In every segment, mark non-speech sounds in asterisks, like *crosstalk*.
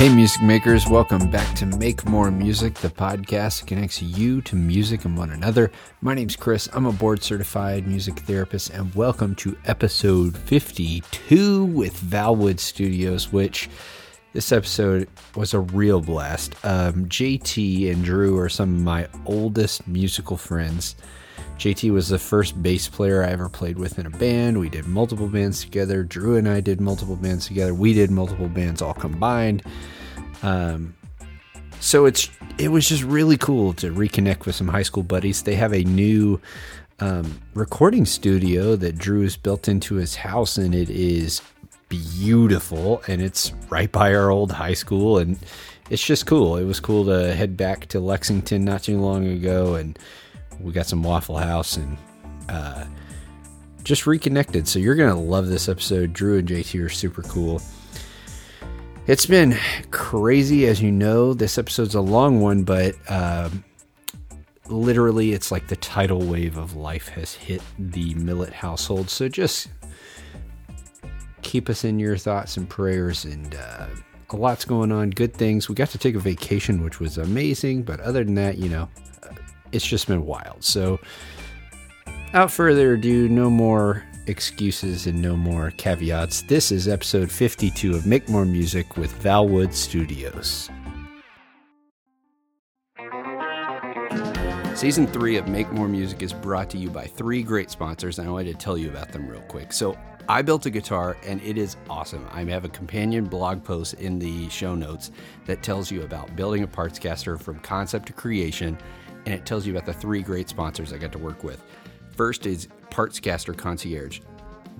Hey, music makers, welcome back to Make More Music, the podcast that connects you to music and one another. My name's Chris. I'm a board certified music therapist, and welcome to episode 52 with Valwood Studios, which this episode was a real blast. Um, JT and Drew are some of my oldest musical friends. JT was the first bass player I ever played with in a band. We did multiple bands together. Drew and I did multiple bands together. We did multiple bands all combined. Um, so it's it was just really cool to reconnect with some high school buddies. They have a new um, recording studio that Drew has built into his house, and it is beautiful. And it's right by our old high school, and it's just cool. It was cool to head back to Lexington not too long ago and we got some Waffle House and uh, just reconnected. So you're gonna love this episode. Drew and JT are super cool. It's been crazy, as you know. This episode's a long one, but um, literally, it's like the tidal wave of life has hit the Millet household. So just keep us in your thoughts and prayers and. Uh, a lot's going on, good things. We got to take a vacation, which was amazing. But other than that, you know, it's just been wild. So, without further ado, no more excuses and no more caveats. This is episode 52 of Make More Music with Valwood Studios. Season 3 of Make More Music is brought to you by three great sponsors, and I wanted to tell you about them real quick. So, I built a guitar and it is awesome. I have a companion blog post in the show notes that tells you about building a parts caster from concept to creation and it tells you about the three great sponsors I got to work with. First is PartsCaster Concierge.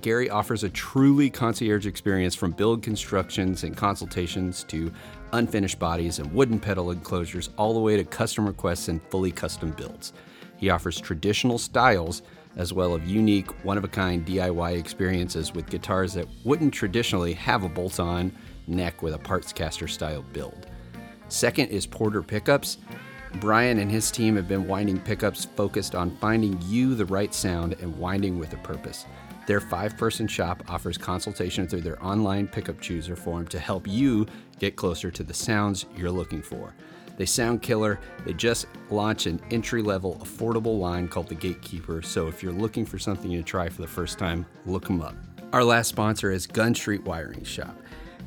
Gary offers a truly concierge experience from build constructions and consultations to unfinished bodies and wooden pedal enclosures, all the way to custom requests and fully custom builds. He offers traditional styles as well as unique, one of a kind DIY experiences with guitars that wouldn't traditionally have a bolt on neck with a PartsCaster style build. Second is Porter Pickups. Brian and his team have been winding pickups focused on finding you the right sound and winding with a purpose. Their five person shop offers consultation through their online pickup chooser form to help you get closer to the sounds you're looking for. They sound killer. They just launched an entry level, affordable line called the Gatekeeper. So if you're looking for something to try for the first time, look them up. Our last sponsor is Gun Street Wiring Shop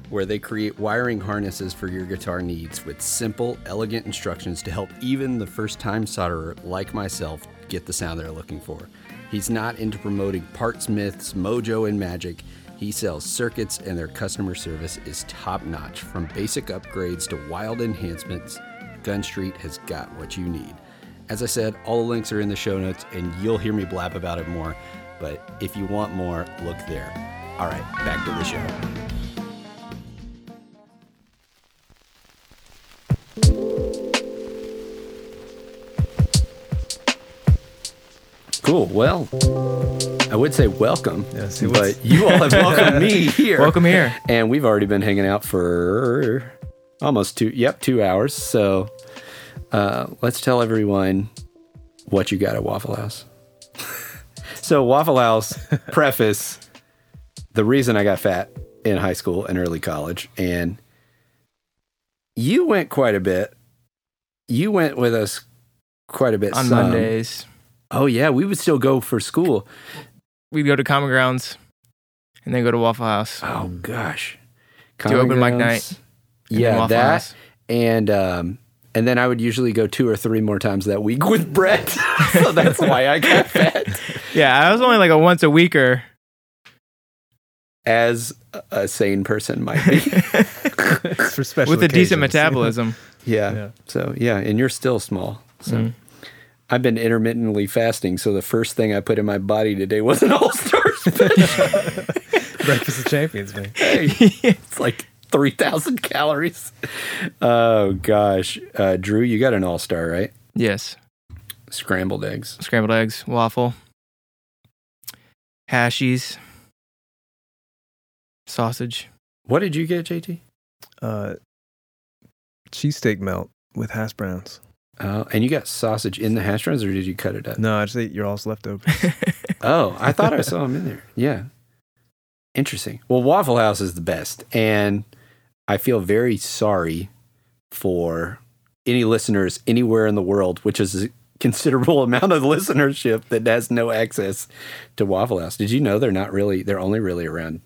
where they create wiring harnesses for your guitar needs with simple, elegant instructions to help even the first time solderer like myself get the sound they're looking for. He's not into promoting parts myths, mojo, and magic. He sells circuits, and their customer service is top notch. From basic upgrades to wild enhancements, Gun Street has got what you need. As I said, all the links are in the show notes, and you'll hear me blab about it more. But if you want more, look there. All right, back to the show. Cool. Well, I would say welcome, Yes, but you all have welcomed me *laughs* here. Welcome here. And we've already been hanging out for almost two, yep, two hours. So uh, let's tell everyone what you got at Waffle House. *laughs* so, Waffle House, *laughs* preface the reason I got fat in high school and early college. And you went quite a bit. You went with us quite a bit On some. Mondays, Oh yeah, we would still go for school. we'd go to Common Grounds and then go to Waffle House. Oh gosh, Do Common open mic Grounds. night. and Yeah, that House. and um, and then I would usually go two or three more times that week *laughs* with Brett. *laughs* so that's why I got *laughs* fat. Yeah, I was only like a once a weeker. As a sane person might be. *laughs* For special with a decent metabolism. *laughs* Yeah. Yeah. So yeah, and you're still small. So Mm. I've been intermittently fasting. So the first thing I put in my body today was an *laughs* All Star special. Breakfast of Champions, man. Hey, it's like three thousand calories. Oh gosh, uh, Drew, you got an All Star, right? Yes, Scrambled eggs. scrambled eggs, waffle, hashies, sausage. What did you get, JT? Uh, cheesesteak melt with hash browns. Oh, and you got sausage in the hash browns, or did you cut it up? No, I just ate your all's leftovers. *laughs* Oh, I thought I saw them in there. Yeah. Interesting. Well, Waffle House is the best. And I feel very sorry for any listeners anywhere in the world, which is a considerable *laughs* amount of listenership that has no access to Waffle House. Did you know they're not really, they're only really around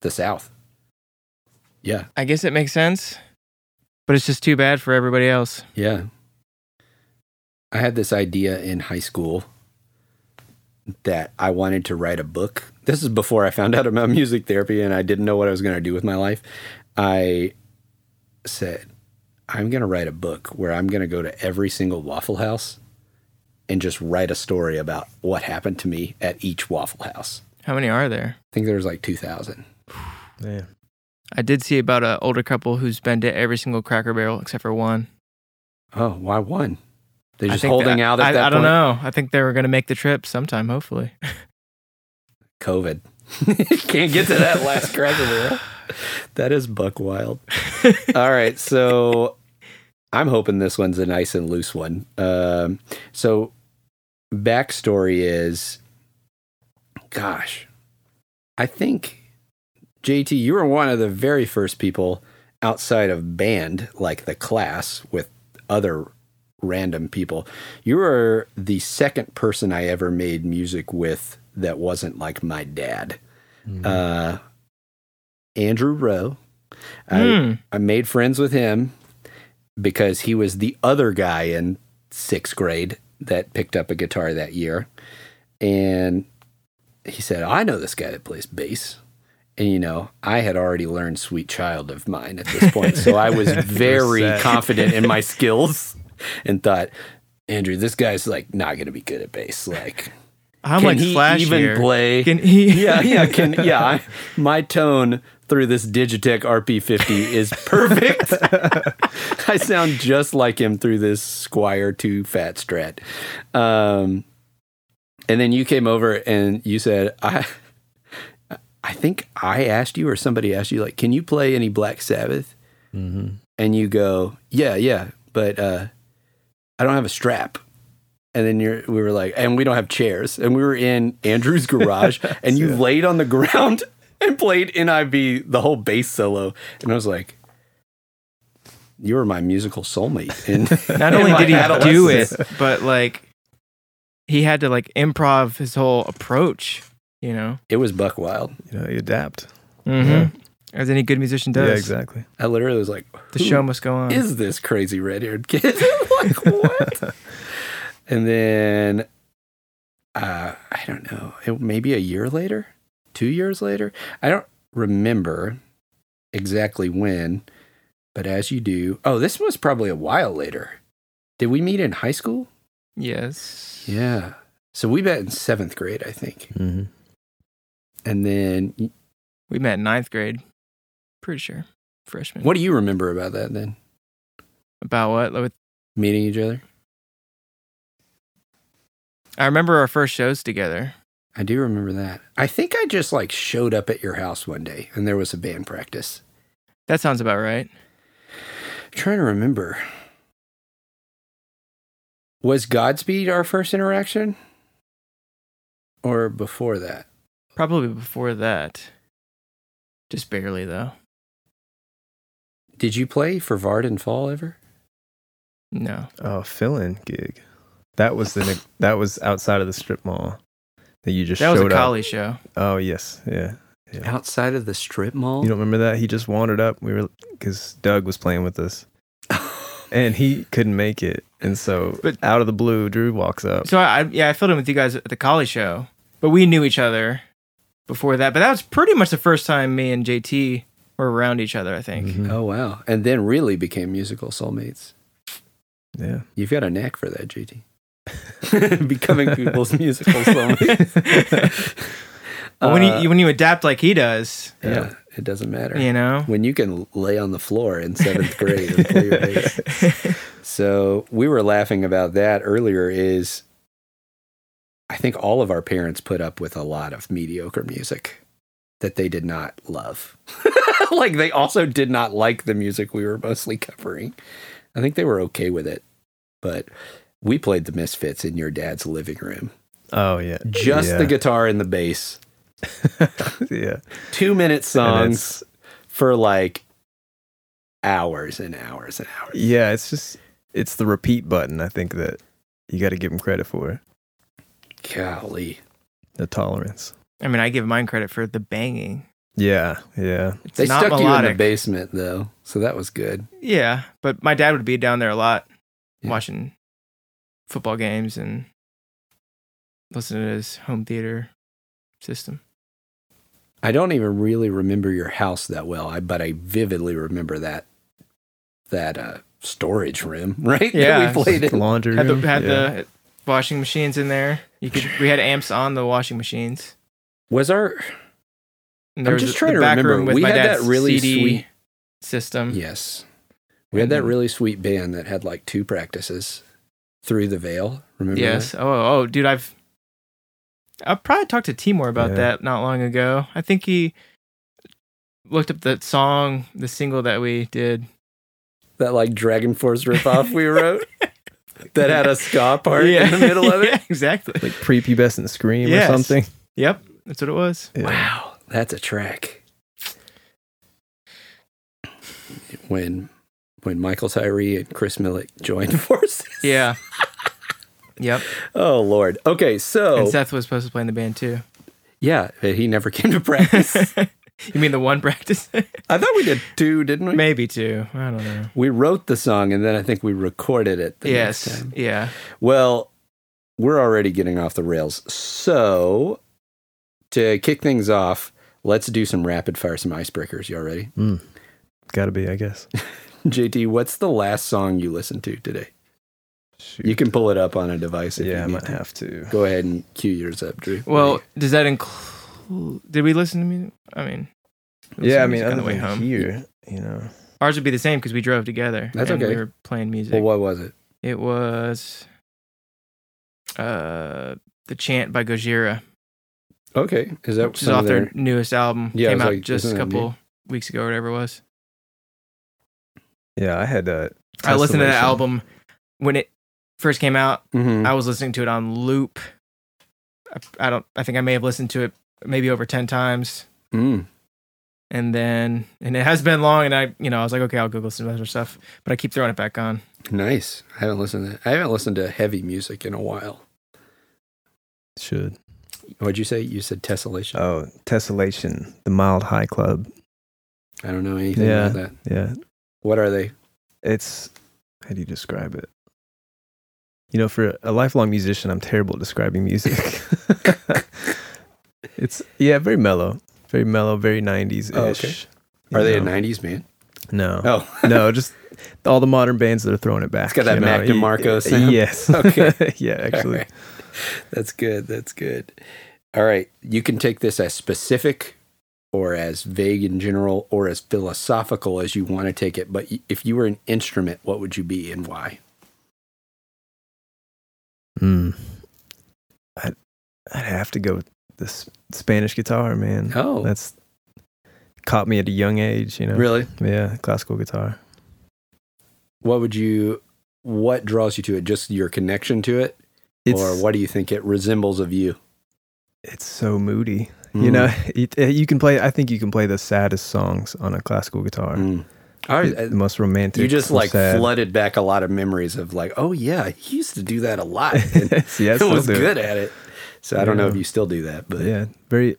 the South? Yeah. I guess it makes sense, but it's just too bad for everybody else. Yeah. I had this idea in high school that I wanted to write a book. This is before I found out about *laughs* music therapy and I didn't know what I was going to do with my life. I said, I'm going to write a book where I'm going to go to every single Waffle House and just write a story about what happened to me at each Waffle House. How many are there? I think there's like 2,000. *sighs* Yeah. I did see about an older couple who's been to every single Cracker Barrel except for one. Oh, why one? They're just holding that- out at I, that I don't know. I think they were going to make the trip sometime, hopefully. *laughs* COVID. *laughs* Can't get to that last Cracker Barrel. *laughs* That is buck wild. All right, so I'm hoping this one's a nice and loose one. Um, so backstory is, gosh, I think JT, you were one of the very first people outside of band, like the class with other random people. You were the second person I ever made music with that wasn't like my dad. Uh, Andrew Rowe. I, Hmm. I made friends with him because he was the other guy in sixth grade that picked up a guitar that year. And he said, I know this guy that plays bass. And, you know, I had already learned Sweet Child of Mine at this point. So I was *laughs* very confident in my *laughs* skills and thought, Andrew, this guy's like not going to be good at bass. Like, I'm can like he Flash even here. play? Can he? *laughs* yeah, yeah, can yeah. I, my tone through this Digitech RP50 is perfect. I sound just like him through this Squier 2 Fat Strat. Um, and then you came over and you said, I, I think I asked you or somebody asked you, like, can you play any Black Sabbath? hmm And you go, yeah, yeah, but uh, I don't have a strap. And then you're, we were like, and we don't have chairs. And we were in Andrew's *laughs* garage, and you Yeah. laid on the ground *laughs* and played NIB the whole bass solo. And I was like, you were my musical soulmate. *laughs* And Not only did he do it, but like he had to like improv his whole approach. You know. it was buck wild. You know, you adapt. Mm-hmm. As any good musician does. Yeah, exactly. I literally was like, The show must go on. is this crazy red haired kid? *laughs* like, what? *laughs* and then, uh, I don't know, it, maybe a year later, two years later. I don't remember exactly when, but as you do, oh, this was probably a while later. Did we meet in high school? yes. Yeah. So we met in seventh grade, I think. hmm And then, We met in ninth grade. Pretty sure. Freshman. what do you remember about that then? about what? Like, With Meeting each other? I remember our first shows together. I do remember that. I think I just like showed up at your house one day and there was a band practice. That sounds about right. I'm trying to remember. Was Godspeed our first interaction? Or before that? Probably before that. Just barely though. Did you play for Varden Fall ever? No. Oh, fill-in gig. That was the that was outside of the strip mall that you just That was a collie show. Oh yes, yeah. Outside of the strip mall? You don't remember that? He just wandered up. We were because Doug was playing with us, *laughs* and he couldn't make it, and so But- out of the blue, Drew walks up. So I, I yeah, I filled in with you guys at the collie show. But we knew each other before that. But that was pretty much the first time me and JT were around each other, I think. Mhm. oh, wow. And then really became musical soulmates. Yeah. You've got a knack for that, JT. *laughs* Becoming people's *laughs* musical soulmates. But *laughs* when Uh, you when you adapt like he does, yeah, it doesn't matter. you know. when you can lay on the floor in seventh grade and play your bass. So we were laughing about that earlier. Is I think all of our parents put up with a lot of mediocre music that they did not love. *laughs* like they also did not like the music we were mostly covering. I think they were okay with it, but we played the Misfits in your dad's living room. Oh yeah. Just yeah. the guitar and the bass. *laughs* yeah. Two minute songs for like hours and hours and hours. Yeah, it's just it's the repeat button. I think that you got to give him credit for Golly. the tolerance. I mean, I give mine credit for the banging. Yeah, yeah. It's They not stuck you in the basement though, so that was good. Yeah, but my dad would be down there a lot Yeah. watching football games and listening to his home theater system. I don't even really remember your house that well, I but I vividly remember that that uh storage room, *laughs* right? Yeah. that we played in. Laundry Had the room. had yeah. the washing machines in there. You could we had amps on the washing machines. Was our I'm just trying to remember. room with We had that really CD sweet system. Yes. We had that really sweet band that had like two practices through the veil. Remember? Yes. that? Oh, oh, dude, I've I've probably talked to Timor about Yeah. that not long ago. I think he looked up that song, the single that we did. That like Dragon Force ripoff we *laughs* wrote that had a *laughs* ska part in the middle of *laughs* it. Yeah, exactly. like prepubescent scream Yes. or something. Yep, that's what it was. Yeah. Wow, that's a track. When when Michael Tyree and Chris Millick joined *laughs* forces. Yeah. yep. Oh Lord. Okay, so And Seth was supposed to play in the band too. yeah, he never came to practice. *laughs* you mean the one practice? *laughs* I thought we did two, didn't we? Maybe two. I don't know. We wrote the song and then I think we recorded it the next yes. time. Yeah. Well, we're already getting off the rails. So, to kick things off, let's do some rapid fire, some icebreakers. You all ready? Mm. Gotta be, I guess. *laughs* JT, what's the last song you listened to today? Shoot. You can pull it up on a device if yeah, I you need might to. have to. Go ahead and cue yours up, Drew. Well, does that include? Did we listen to music? I mean. Yeah, I mean, on the way home. here, you know. Ours would be the same because we drove together. That's and okay. We were playing music. well, what was it? It was uh the chant by Gojira, Okay, is that which is off their their? newest album. Yeah, Came out like, just a couple weeks ago or whatever it was. Yeah, I had uh, I listened to that album when it first came out. Mhm. I was listening to it on loop. I, I don't. I think I may have listened to it maybe over ten times, Mm. and then and it has been long. And I, you know, I was like, okay, I'll Google some other stuff, but I keep throwing it back on. Nice. I haven't listened. To, I haven't listened to heavy music in a while. Should. What'd you say? You said tessellation. Oh, Tessellation, the Mild High Club. I don't know anything Yeah. about that. Yeah, What are they? it's how do you describe it? You know, for a lifelong musician, I'm terrible at describing music. *laughs* *laughs* it's yeah, very mellow, very mellow, very 90s ish. Oh, okay. Are they a '90s band? No, Oh, *laughs* no, just all the modern bands that are throwing it back. It's got that you know, Mac DeMarco sound. Yes. *laughs* Okay. *laughs* yeah, actually. All right. That's good. That's good. All right. You can take this as specific or as vague in general or as philosophical as you want to take it. But if you were an instrument, what would you be and why? Mm. I'd, I'd have to go with the S- Spanish guitar, man. Oh, That's caught me at a young age, you know. really? Yeah, classical guitar. What would you, what draws you to it? Just your connection to it? It's or what do you think it resembles of you? it's so moody. Mm. You know, *laughs* it, you can play. I think you can play the saddest songs on a classical guitar. Mm. All right. the most romantic. You just like sad. flooded back a lot of memories of like, oh yeah, he used to do that a lot. And *laughs* it *laughs* was do it. good at it. So I don't know if you still do that, but But yeah, very,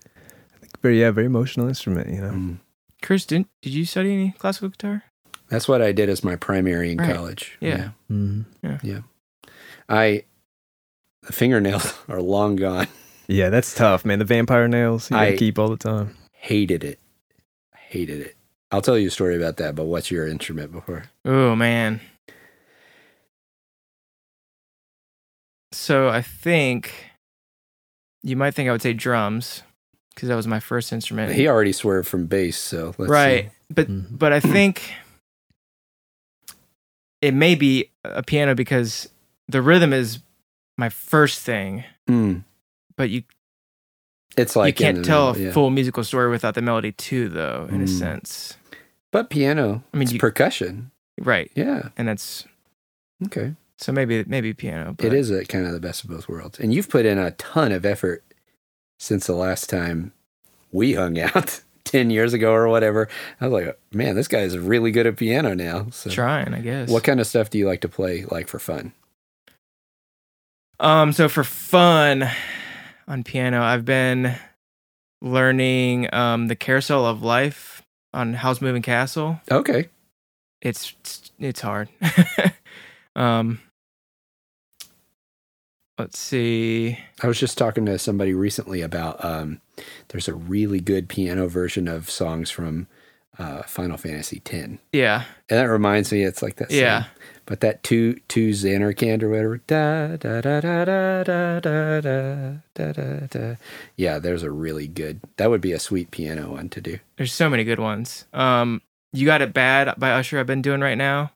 very yeah, very emotional instrument. You know. Mm. Chris, didn't did you study any classical guitar? that's what I did as my primary in Right. college. Yeah. Mhm. I the fingernails *laughs* are long gone. Yeah, that's tough, man. The vampire nails you gotta I- keep all the time. Hated it. Hated it. I'll tell you a story about that, but what's your instrument before? Oh man. So I think you might think I would say drums because that was my first instrument. He already swerved from bass, so let's right, but Mhm. but I think it may be a piano because the rhythm is my first thing. Mm. but you It's like you can't tell middle, a yeah. full musical story without the melody too, though. In a Mm. sense, But piano, I mean, it's you- percussion. right? Yeah. And that's Okay. So maybe maybe piano. But It is a, kind of the best of both worlds. And you've put in a ton of effort since the last time we hung *laughs* out 10 years ago or whatever. I was like, man, this guy is really good at piano now. So, Trying, I guess. what kind of stuff do you like to play, like for fun? Um, so for fun on piano, I've been learning um the Carousel of Life on Howl's Moving Castle. Okay. It's it's hard. *laughs* um, let's see. I was just talking to somebody recently about um, there's a really good piano version of songs from uh, Final Fantasy X. Yeah, And that reminds me, it's like that. song. Yeah. But that two two Zanarkand or whatever. Da, da, da, da, da, da, da, da, da, da. Yeah, there's a really good. That would be a sweet piano one to do. there's so many good ones. Um, you got it bad by Usher. I've been doing right now.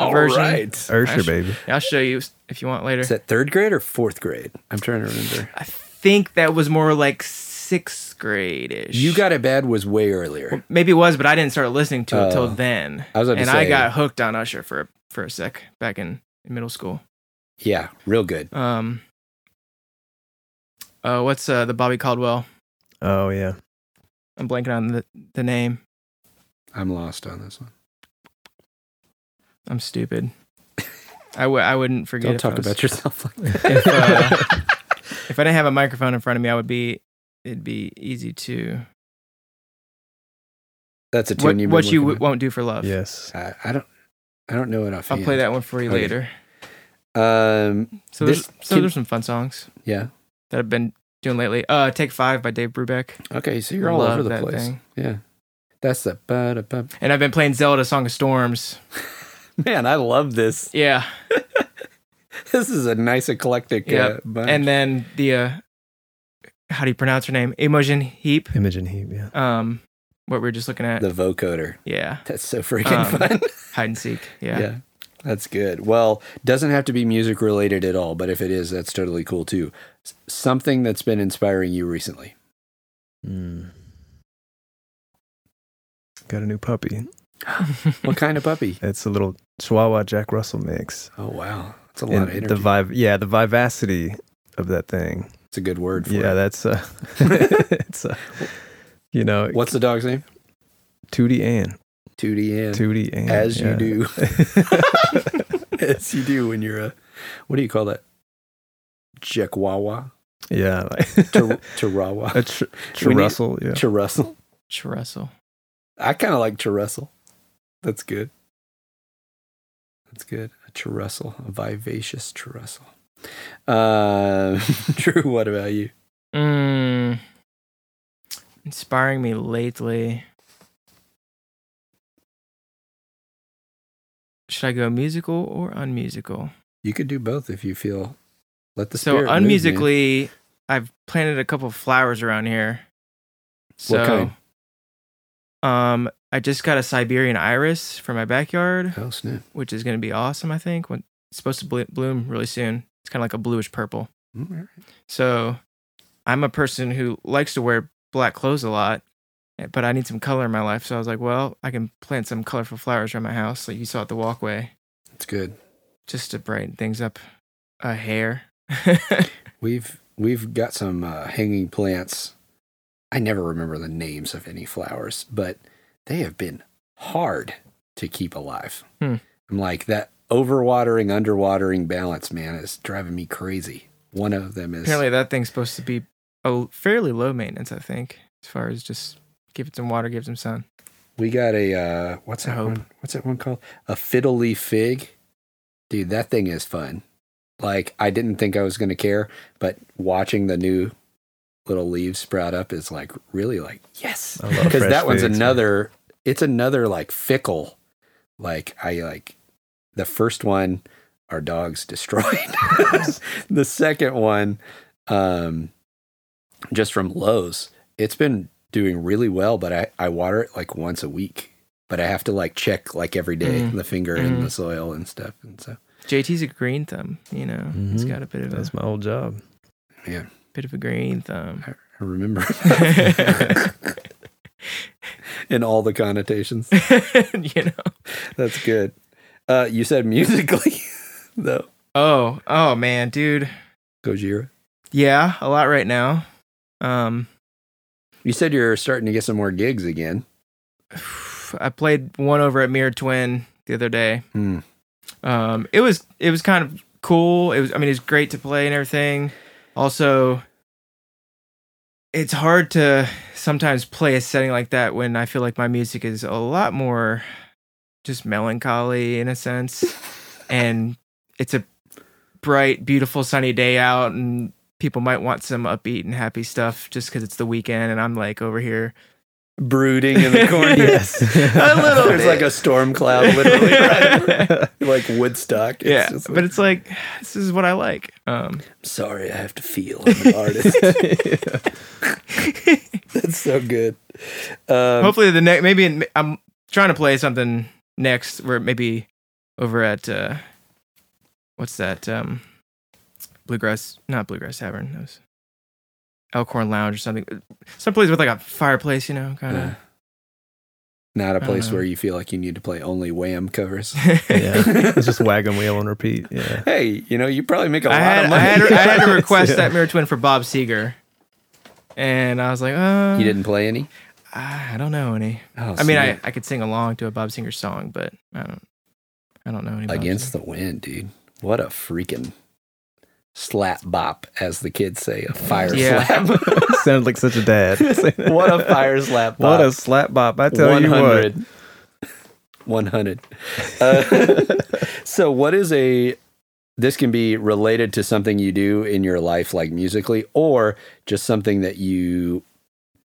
All version. right. Ursher, Ash- baby. I'll show you if you want later. Is that third grade or fourth grade? I'm trying to remember. I think that was more like sixth grade ish. You Got It Bad was way earlier. maybe it was, but I didn't start listening to it till Oh. then. I was about to and I say- got hooked on Usher for for a sec back in, in middle school. Yeah, real good. Um, uh, what's uh the Bobby Caldwell? Oh yeah. I'm blanking on the the name. I'm lost on this one. I'm stupid. I w- I wouldn't forget. Don't talk was- about yourself like *laughs* that. If, uh, if I didn't have a microphone in front of me, I would be. It'd be easy to. That's a tune What, you've been what you w- won't do for love. Yes. I, I don't. I don't know enough. I'll offhand. play that one for you Okay. later. Um. So This- there's so can- there's some fun songs Yeah. that I've been doing lately. Uh, Take Five by Dave Brubeck, Okay. So you're all love over the that place. thing. Yeah. That's the. ba-da-ba. and I've been playing Zelda: Song of Storms. *laughs* Man, I love this. *laughs* Yeah, This is a nice eclectic. Uh, bunch. and then the uh, how do you pronounce her name? Imogen Heap. Imogen Heap. Yeah. Um, what we are just looking at. the vocoder. yeah, That's so freaking Um, fun. *laughs* hide and seek. Yeah. That's good. Well, doesn't have to be music related at all, but if it is, that's totally cool too. S- something that's been inspiring you recently. Mm. Got a new puppy. *laughs* What kind of puppy? It's a little Chihuahua Jack Russell mix. Oh wow, that's a lot And of energy. the vibe, yeah, the vivacity of that thing. It's a good word for it. Yeah, it. that's uh, *laughs* *laughs* it's uh, you know, What's the dog's name? Tootie Ann, Tootie Ann. Tootie Ann, As you do. As you do when you're a, what do you call that? Chihuahua? yeah, like Chir- Chihuahua? a tr- tr- We need- Russell, yeah. Chirussell? Cherussell. I kind of like Chirussell. That's good. That's good. A Chirussell, a vivacious Chirussell. Uh, *laughs* Drew, what about you? Mm, inspiring me lately. Should I go musical or unmusical? You could do both if you feel. Let the So spirit move, unmusically, I've planted a couple of flowers around here. So, What kind? um, I just got a Siberian iris for my backyard, Oh snap! which is going to be awesome. I think when it's supposed to bloom really soon. It's kind of like a bluish purple. Mm, right. So, I'm a person who likes to wear black clothes a lot, eh, but I need some color in my life. So I was like, well, I can plant some colorful flowers around my house, like you saw at the walkway, It's good. just to brighten things up a hair. *laughs* We've we've got some uh, hanging plants. I never remember the names of any flowers, but they have been hard to keep alive. Hmm. I'm like that overwatering, underwatering balance, man, is driving me crazy. One of them is Apparently, that thing's supposed to be a fairly low maintenance, I think, as far as just give it some water, give it some sun. we got a uh, what's that one? What's that one called? A fiddle leaf fig. Dude, that thing is fun. Like I didn't think I was gonna care, but watching the new little leaves sprout up is like really like yes. Because that one's figs, man. another it's another like fickle like i like the first one our dogs *laughs* destroyed *laughs* the second one um just from lowe's it's been doing really well but i i water it like once a week but i have to like check like every day Mm. the finger and Mhm. the soil and stuff and so JT's a green thumb, you know. He's Mhm. got a bit of That's a my old job. yeah bit of a green thumb. i, remember *laughs* *laughs* in all the connotations *laughs* you know. That's good. Uh, you said musically, though. Oh, oh man, dude. Gojira. Yeah, a lot right now. Um You said you're starting to get some more gigs again. *sighs* I played one over at Mirror Twin the other day. Hmm. Um, it was it was kind of cool. It was I mean it's great to play and everything. Also, it's hard to sometimes play a setting like that when I feel like my music is a lot more just melancholy in a sense, *laughs* and it's a bright, beautiful, sunny day out, and people might want some upbeat and happy stuff just because it's the weekend, and I'm like over here Brooding in the corner. *laughs* yes. A little There's like a storm cloud, literally, right? *laughs* like Woodstock. It's yeah, just but it's like this is what I like. Um, I'm sorry, I have to feel. I'm an artist. *laughs* That's so good. Um, hopefully the next maybe in, I'm trying to play something next where maybe over at uh what's that um bluegrass not bluegrass tavern that was elkhorn lounge or something some place with like a fireplace you know kind of uh, not a place where you feel like you need to play only Wham covers. *laughs* yeah. *laughs* It's just wagon wheel on repeat. Yeah. hey, you know, you probably make a I lot had, of I money. had I had to *laughs* request Yeah. that mirror twin for Bob Seger and I was like uh you didn't play any? I don't know any Oh, I mean I. I could sing along to a Bob Singer song but I don't I don't know any Bob Against Seger. the wind, dude. What a freaking slap bop, as the kids say. A fire Yeah. slap. *laughs* *laughs* Sounds like such a dad. *laughs* what a fire slap bop. What a slap bop! I tell you what. 100. Uh, so, what is a. This can be related to something you do in your life, like musically, or just something that you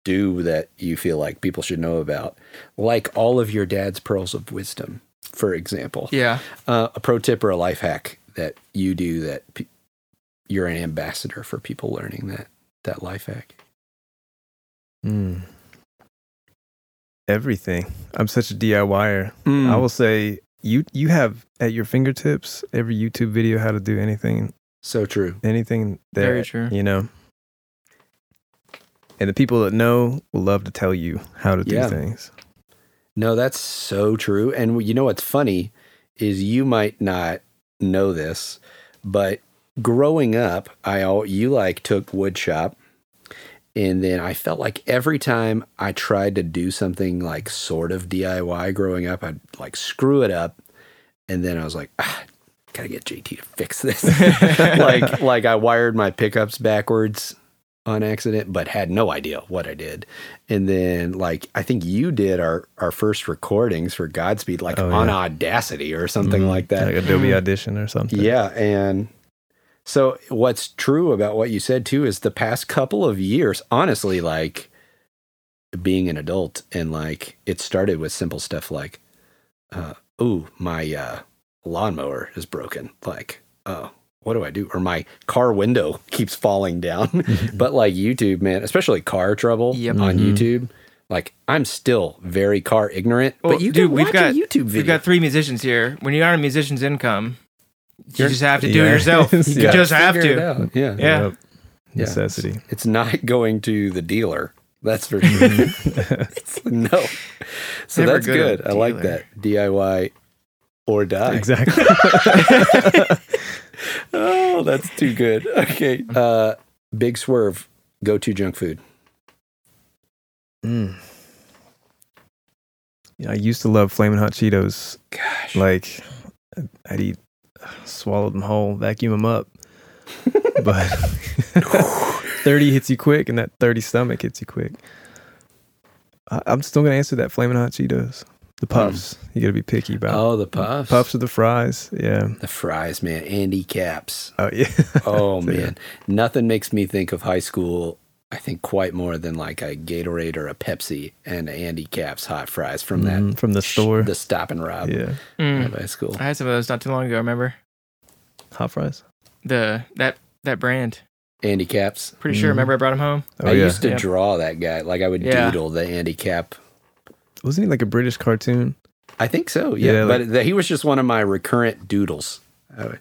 do that you feel like people should know about, like all of your dad's pearls of wisdom, for example. yeah Uh, a pro tip or a life hack that you do that pe- you're an ambassador for people learning that that life hack. Mm. Everything. I'm such a DIYer. Hmm. I will say you you have at your fingertips every YouTube video how to do anything So true. anything that Very true. you know. And the people that know will love to tell you how to do Yeah. things. No, that's so true. And you know what's funny is you might not know this, but growing up, I al- you like took wood shop, and then I felt like every time I tried to do something like sort of DIY growing up, I'd like screw it up, and then I was like, ah, gotta get JT to fix this. *laughs* like *laughs* like I wired my pickups backwards on accident, but had no idea what I did. And then like I think you did our our first recordings for Godspeed like Oh, on. Audacity or something Mhm. like that. Like Adobe Mhm. Audition or something. Yeah, and so what's true about what you said too is the past couple of years, honestly, like being an adult and like it started with simple stuff like, uh, "Ooh, my uh, lawnmower is broken." Like, "Oh, what do I do?" Or my car window *laughs* keeps falling down. *laughs* but like YouTube, man, especially car trouble Yep. on Mhm. YouTube. Like I'm still very car ignorant, Well, but you dude, can we've watch got- a YouTube video. We've got three musicians here. When you're on a musician's income, you You're- just have to do it yourself. *laughs* You Yeah. just have to. Yeah. Yeah. Yep. Yeah. Necessity. It's not going to the dealer. That's for sure. It's- *laughs* *laughs* no. So Never that's go good. I like that. DIY or die. exactly. Oh, that's too good. Okay. Uh, big swerve. Go to junk food. Mm. Yeah, I used to love flaming hot Cheetos. Gosh. Like I'd eat, swallow them whole, vacuum them up. *laughs* but *laughs* thirty hits you quick, and that thirty stomach hits you quick. I, I'm still gonna answer that flaming hot Cheetos. The hmm. puffs. You gotta be picky about oh, the puffs. puffs or the fries. Yeah. The fries, man. Andy Capp's. Oh yeah. *laughs* Oh, man. Nothing makes me think of high school, I think, quite more than like a Gatorade or a Pepsi and Andy Capp's hot fries from that. Mhm, from the sh- store. The stop and rob yeah. Mm. of high school. I had some of those not too long ago. Remember Hot fries. the that that brand? Andy Capp's. Pretty sure. Mhm. Remember I brought them home. Oh I yeah. used to Yep. draw that guy. Like I would Yeah. doodle the Andy Capp. Wasn't he like a British cartoon? I think so. Yeah, Yeah, like- but the, he was just one of my recurrent doodles. I,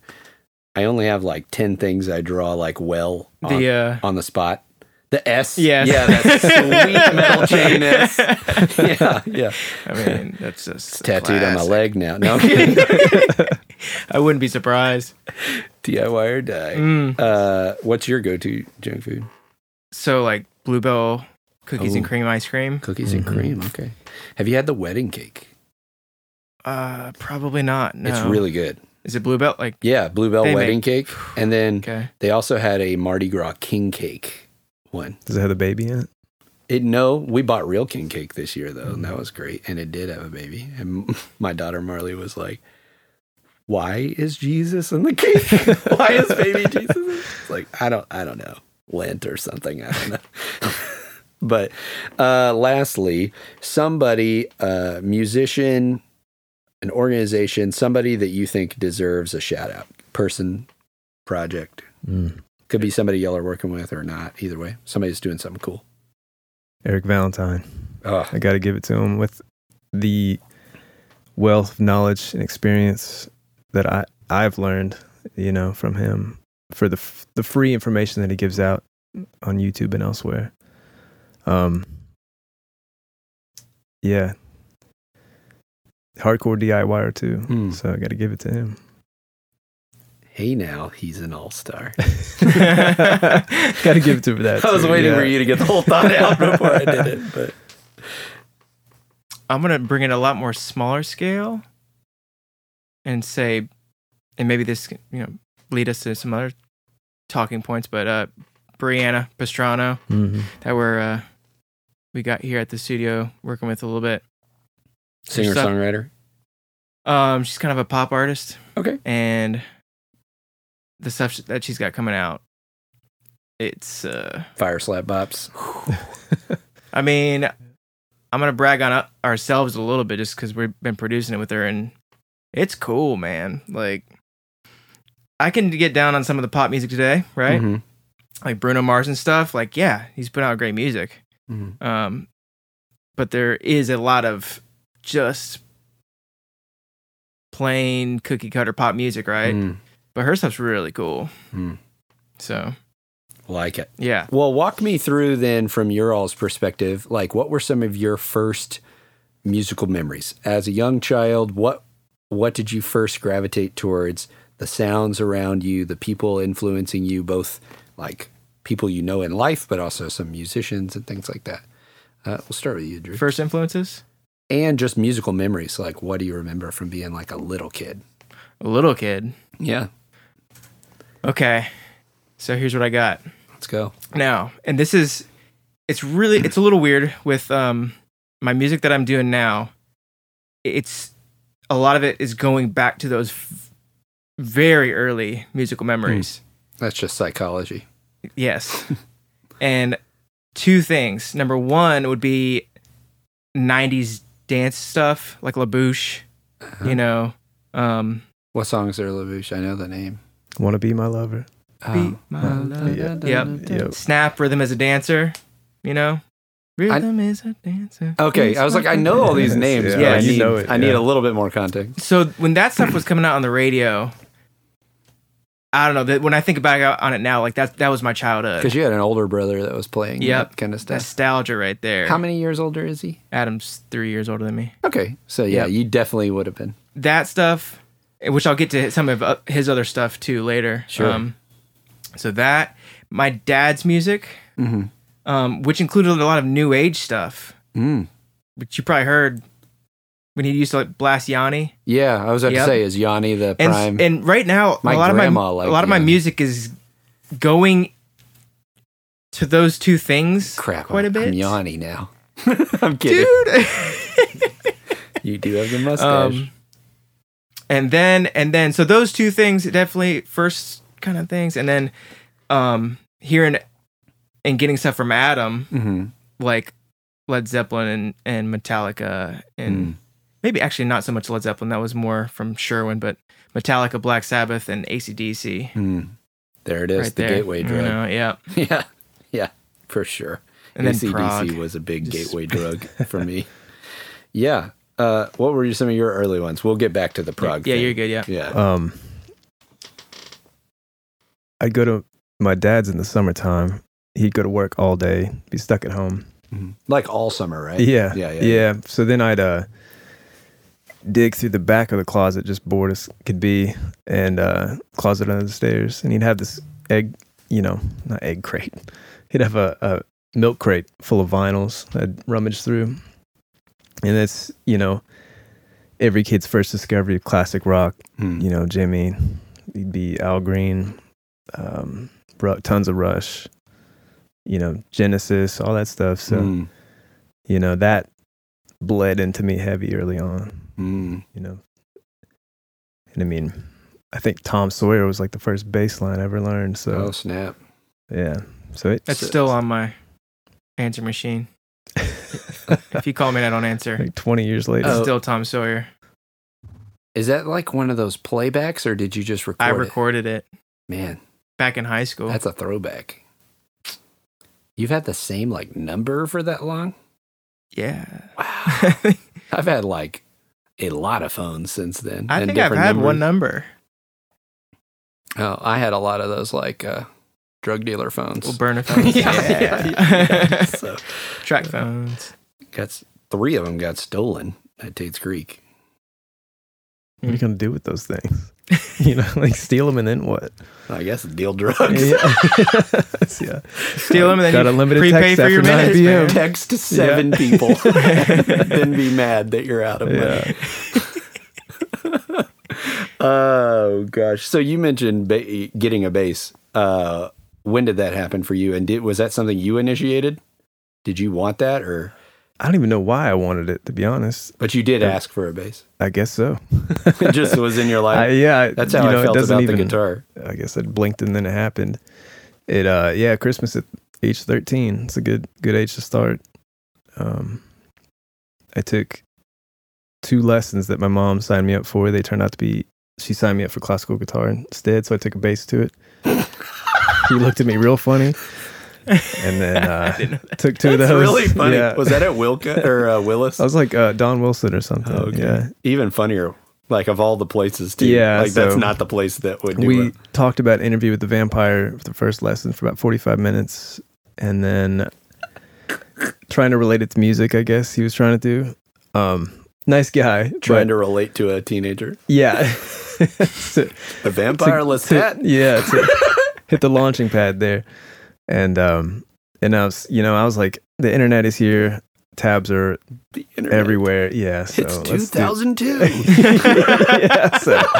I only have like ten things I draw like well on, The uh, on the spot. The S. Yes. Yeah, that *laughs* sweet metal chain S. *laughs* Yeah, yeah. I mean, that's just It's tattooed on my leg now. No, I'm *laughs* kidding. I wouldn't be surprised. DIY or die. Mm. Uh, what's your go-to junk food? So like Bluebell cookies and cream ice cream. Cookies and Mhm. cream. Okay. Have you had the wedding cake? Uh, probably not. No. It's really good. Is it Blue Belt? Like, Yeah, Bluebell They wedding make- cake, and then okay. they also had a Mardi Gras king cake one. Does it have the baby in it? It no, we bought real king cake this year though, and that was great, and it did have a baby. And *laughs* my daughter Marley was like, "Why is Jesus in the cake? *laughs* Why is baby Jesus?" It's like I don't, I don't know, Lent or something. I don't know. *laughs* but uh, lastly, somebody, a musician, an organization, somebody that you think deserves a shout out, person, project. Mm. Could be somebody y'all are working with or not. Either way, somebody's doing something cool. Eric Valentine. Oh, I got to give it to him with the wealth of knowledge and experience that I I've learned, you know, from him for the f- the free information that he gives out on YouTube and elsewhere. Um yeah. Hardcore DIYer too. Hmm. So I got to give it to him. Hey now, he's an all star. *laughs* got to give it to him for that. *laughs* I was too, waiting yeah. for you to get the whole thought out before I did it, but I'm gonna bring it a lot more smaller scale, and say, and maybe this can, you know lead us to some other talking points. But uh, Brianna Pastrano, Mhm. that we're uh, we got here at the studio working with a little bit. singer songwriter. Um, she's kind of a pop artist, Okay. and the stuff that she's got coming out, it's uh, Fire slap bops. I mean, I'm gonna brag on ourselves a little bit just because we've been producing it with her, and it's cool, man. Like, I can get down on some of the pop music today, right? Mhm. Like Bruno Mars and stuff. Like, yeah, he's put out great music. Mhm. Um, but there is a lot of just plain cookie cutter pop music, right? Mm. But her stuff's really cool. Mm. So Like it. yeah, Well, walk me through then from your all's perspective. Like, what were some of your first musical memories as a young child? What what did you first gravitate towards? The sounds around you, the people influencing you, both like people you know in life, but also some musicians and things like that. Uh, we'll start with you, Drew. first influences. and just musical memories. Like, what do you remember from being like a little kid? A little kid. Yeah, Okay, so here's what I got. let's go. now and this is it's really it's a little weird with um my music that i'm doing now it's a lot of it is going back to those f- very early musical memories That's just psychology. yes *laughs* and two things number one would be 90s dance stuff like LaBouche, Uh-huh. you know um What songs are LaBouche? I know the name. Want to be my lover? Be my love. Yeah. Yep. Yep. snap rhythm as a dancer you know rhythm is a dancer Okay, I was like, I know all these names. yeah, but I need, know it, I need yeah. a little bit more context. so when that stuff was coming out on the radio, I don't know that when I think back on it now, like that that was my childhood. Because you had an older brother that was playing Yep. that kind of stuff. Nostalgia right there. How many years older is he? Adam's three years older than me. Okay, so yeah, Yep. you definitely would have been. That stuff, which I'll get to some of uh, his other stuff too later. Sure. so that my dad's music, Mm-hmm. um, which included a lot of new age stuff, Mm. which you probably heard when he used to like blast Yanni. Yeah, I was about Yep. to say, is Yanni the prime? and right now, My a lot of my a lot of my music is going to those two things Crap, quite a bit. I'm Yanni now. *laughs* I'm kidding. dude. *laughs* You do have the *laughs* mustache. um, and then and then so those two things definitely first kind of things, and then um hearing and getting stuff from Adam mm-hmm. like Led Zeppelin and and Metallica and Mm. maybe actually not so much Led Zeppelin that was more from Sherwin, but Metallica, Black Sabbath, and ACDC. Mm. There it is, right the there. gateway You drug. know, yeah, *laughs* Yeah, yeah, for sure. and then ACDC was a big Just- gateway *laughs* drug for me. *laughs* Yeah. Uh, what were some of your early ones? We'll get back to the Prague. Yeah, thing. you're good. Yeah. Yeah. Um, I'd go to my dad's in the summertime. He'd go to work all day, be stuck at home. Mhm. Like all summer, right? Yeah, Yeah. Yeah. yeah. So then I'd uh, dig through the back of the closet, just bored as could be, and uh, closet under the stairs, and he'd have this egg, you know, not egg crate. *laughs* He'd have a, a milk crate full of vinyls I'd rummage through. And it's, you know, every kid's first discovery of classic rock, Hmm. you know, Jimmy, he'd be Al Green, um, Ru- tons of Rush, you know, Genesis, all that stuff. So, Hmm. you know, that bled into me heavy early on, Hmm. you know. And I mean, I think Tom Sawyer was like the first bass line I ever learned. So, Oh snap! yeah. So it, That's still on my answer machine. If you call me and I don't answer, like 20 years later. it's Oh. still Tom Sawyer. Is that like one of those playbacks, or did you just record I it? recorded it Man, back in high school. that's a throwback. You've had the same like number for that long? yeah. Wow. *laughs* I've had like a lot of phones since then. I and think I've different had one number. Oh, I had a lot of those like uh, drug dealer phones. Well, burner phones. *laughs* Yeah, yeah, yeah. *laughs* *laughs* so Track phones. got three of them got stolen at Tate's Creek. what are you going to do with those things? you know, like steal them and then what? I guess deal drugs. yeah. yeah. Steal them and then Got you a limited prepay text for your after 9 minutes, PM. man. Text seven people, then be mad that you're out of money. Yeah. oh gosh! So you mentioned ba- getting a bass. Uh, when did that happen for you? And did was that something you initiated? Did you want that, or I don't even know why I wanted it, to be honest. but you did ask for a bass? I guess so. *laughs* It just was in your *laughs* life. I, yeah. I- That's how you I know, it felt about even, the guitar. I guess it blinked and then it happened. It, uh, yeah, Christmas at age 13. It's a good, good age to start. Um, I took two lessons that my mom signed me up for. They turned out to be, she signed me up for classical guitar instead. So I took a bass to it. He looked at me real funny. And then, *laughs* uh, didn't know that. took two of those. really funny. Yeah. Was that at Wilka or uh, *laughs* Willis? I was like uh, Don Wilson or something. Oh, okay. Yeah. Even funnier. Like of all the places too. Yeah, Like that's not the place that would do we it. talked about interview with the vampire for the first lesson for about 45 minutes and then trying to relate it to music i guess he was trying to do um nice guy Trying but- to relate to a teenager. yeah *laughs* To- A vampire to- let's to- yeah to hit the launching pad there and um and i was you know i was like the internet is here tabs are The internet. everywhere yeah so It's 2002. *laughs* yeah so *laughs*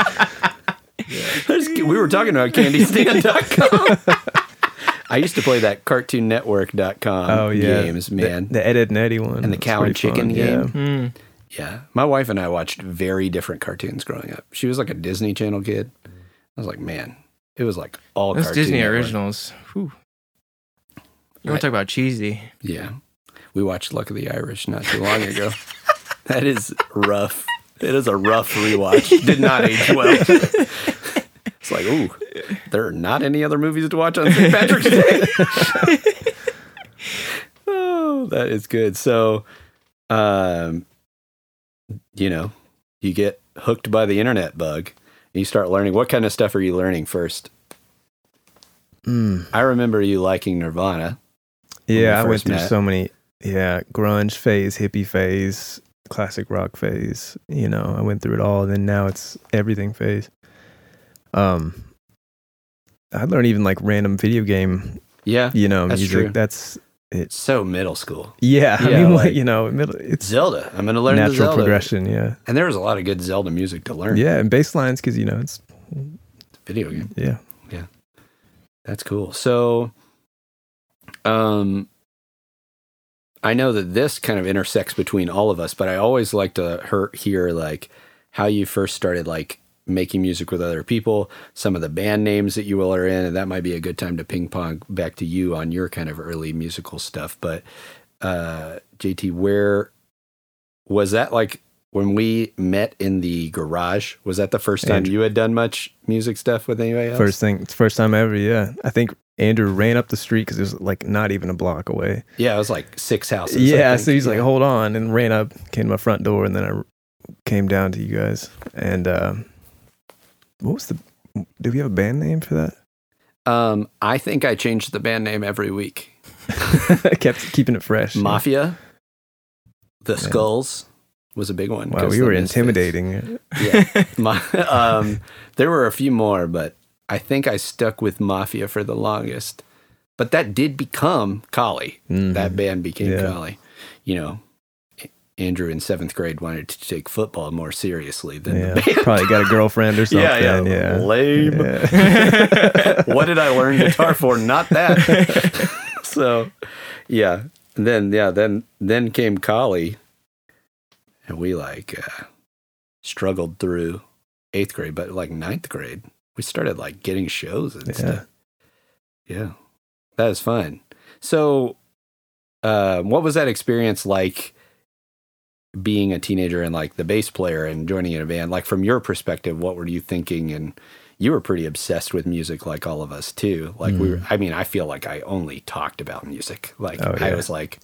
There's- we were talking about candystand.com. I used to play that cartoonnetwork.com oh yeah games, man. the, Ed, Ed and Eddy one And the cow and chicken fun, game. yeah. Hmm. yeah. My wife and I watched very different cartoons growing up. She was like a Disney Channel kid. I was like, man, it was like all Those Disney Network. originals. Whew. You Right. want to talk about cheesy? Yeah. We watched Luck of the Irish not too long ago. *laughs* that is rough. It is a rough rewatch. *laughs* Did not age well. *laughs* it's like, ooh, there are not any other movies to watch on St. Patrick's Day. oh, that is good. So, um, you know, you get hooked by the internet bug. You start learning. What kind of stuff are you learning first? Mm. I remember you liking Nirvana. Yeah, I went through met. so many. Yeah, grunge phase, hippie phase, classic rock phase. You know, I went through it all, and then now it's everything phase. Um, I learned even like random video game. Yeah. You know, That's music. true. That's it's. So middle school. Yeah, I mean, like- like you know, middle, it's Zelda. I'm going to learn the natural Zelda. progression. Yeah, And there was a lot of good Zelda music to learn. yeah, and bass lines because you know it's Video game. yeah. Yeah, that's cool. So, um, I know that this kind of intersects between all of us, but I always like to hear, hear like how you first started like making music with other people, some of the band names that you all are in, and that might be a good time to ping pong back to you on your kind of early musical stuff. But uh, JT, where was that like when we met in the garage? Was that the first time Andrew. you had done much music stuff with anybody else? First thing, first time ever. Yeah, I think Andrew ran up the street because it was like not even a block away. Yeah, it was like six houses. Yeah, so he's like, hold on, and ran up, came to my front door, and then I came down to you guys. And um, what was the? Do we have a band name for that? Um, I think I changed the band name every week. *laughs* Kept keeping it fresh. Mafia, the Yeah. Skulls was a big one. Wow, we were intimidating. Yeah, *laughs* um, there were a few more, but I think I stuck with Mafia for the longest. but that did become Collie. Mhm. That band became Yeah. Collie. You know, Andrew in seventh grade wanted to take football more seriously than yeah, probably got a girlfriend or something. *laughs* Yeah, yeah, yeah. lame. Yeah. *laughs* what did I learn guitar for? Not that. *laughs* so, yeah. And then yeah, then then came Collie, and we like uh, struggled through eighth grade, but like ninth grade, we started like getting shows and Yeah. stuff. Yeah, that was fun. So, uh, what was that experience like? Being a teenager and like the bass player and joining in a band, like from your perspective, what were you thinking? And you were pretty obsessed with music, like all of us too. Like we were, I mean, I feel like I only talked about music. Like Oh, I was like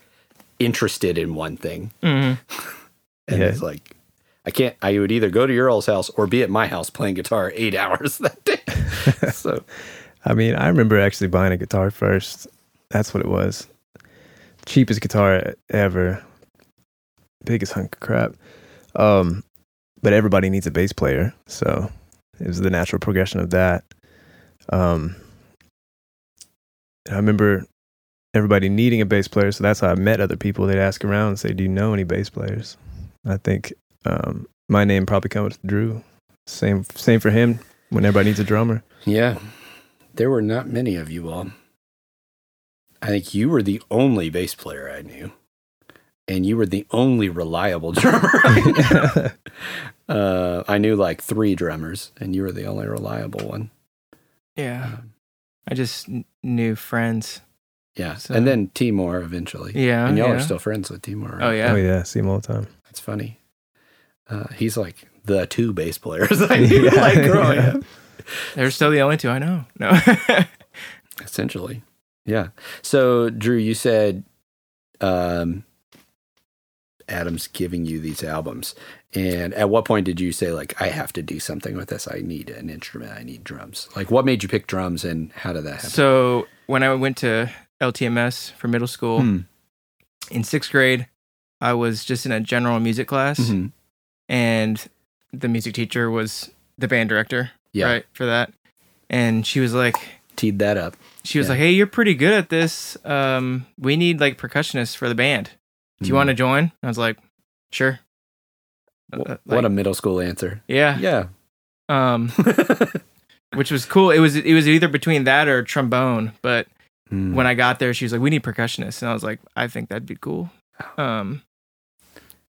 interested in one thing, Mhm. *laughs* and Yeah. it's like I can't. I would either go to your old house or be at my house playing guitar eight *laughs* hours that day. *laughs* so I mean, I remember actually buying a guitar first. That's what it was. Cheapest guitar ever. Biggest hunk of crap. Um, but everybody needs a bass player, so it was the natural progression of that. Um, I remember everybody needing a bass player, so that's how I met other people. They'd ask around and say, "Do you know any bass players?" I think um, my name probably comes with Drew. Same, same for him. When everybody needs a drummer. yeah, there were not many of you all. I think you were the only bass player I knew, and you were the only reliable *laughs* drummer. I *laughs* knew. uh, I knew like three drummers, and you were the only reliable one. Yeah. Um, I just n- knew friends. yeah, So- and then Timor eventually. Yeah. and y'all yeah. are still friends with Timor. right? Oh yeah. Oh yeah, see him all the time. That's funny. Uh, he's like the two bass players *laughs* I knew Yeah. like growing Yeah. up. They're still the only two I know. No. Essentially. Yeah. So Drew, you said um Adam's giving you these albums. And at what point did you say like I have to do something with this? I need an instrument. I need drums. Like what made you pick drums and how did that happen? so when I went to LTMS for middle school Hmm. in sixth grade, I was just in a general music class, Mhm. and the music teacher was the band director, Yeah. right for that. And she was like, Teed that up. she was Yeah. like, "Hey, you're pretty good at this. Um, we need like percussionists for the band. Do you Mhm. want to join?" I was like, "Sure." Wh- Uh, what a middle school answer. yeah. Yeah. Um, *laughs* which was cool. It was it was either between that or trombone, but Mm. when I got there, she was like, "We need percussionists," and I was like, "I think that'd be cool." Um,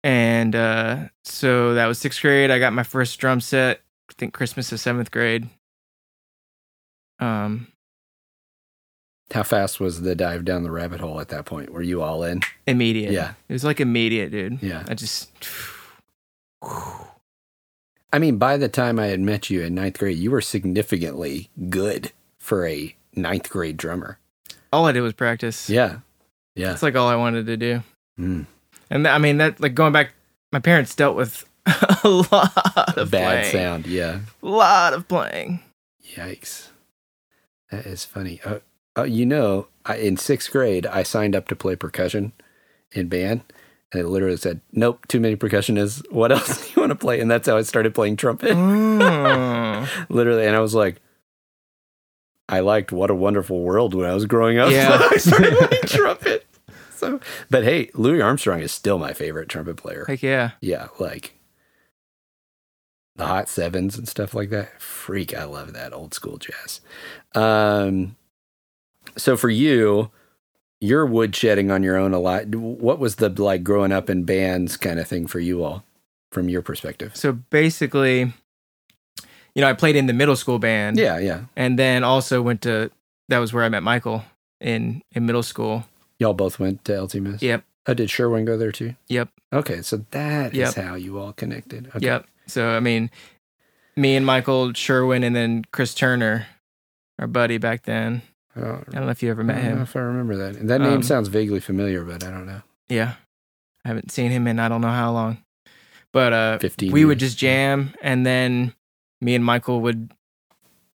and uh, so that was sixth grade. I got my first drum set. I think Christmas of seventh grade. Um, How fast was the dive down the rabbit hole at that point? Were you all in? immediate. Yeah. it was like immediate, dude. Yeah. I just. I mean, by the time I had met you in ninth grade, you were significantly good for a ninth grade drummer. All I did was practice. Yeah. Yeah. That's like all I wanted to do. Mm. And I mean that like going back, my parents dealt with *laughs* a lot of Bad playing. sound. Yeah. A lot of playing. Yikes. That is funny. Uh, uh, you know, I, in sixth grade, I signed up to play percussion in band. And it literally said, nope, too many percussionists. What else *laughs* do you want to play? And that's how I started playing trumpet. Oh. *laughs* literally. And I was like, I liked What a Wonderful World when I was growing up. Yeah. So I started *laughs* playing trumpet. So, but hey, Louis Armstrong is still my favorite trumpet player. Heck yeah. Yeah, like the hot sevens and stuff like that. Freak, I love that old school jazz. Um, so for you, you're woodshedding on your own a lot. What was the like growing up in bands kind of thing for you all, from your perspective? So basically, you know, I played in the middle school band. Yeah, yeah. And then also went to that was where I met Michael in in middle school. Y'all both went to LTMS. Yep. Oh, did Sherwin go there too? Yep. Okay, so that is Yep. how you all connected. Okay. Yep. So I mean, me and Michael Sherwin and then Chris Turner, our buddy back then. Oh, I don't know if you ever met him. I don't if I remember that. That name Um, sounds vaguely familiar, but I don't know. Yeah. I haven't seen him in I don't know how long. But uh 15 we would just jam and then me and Michael would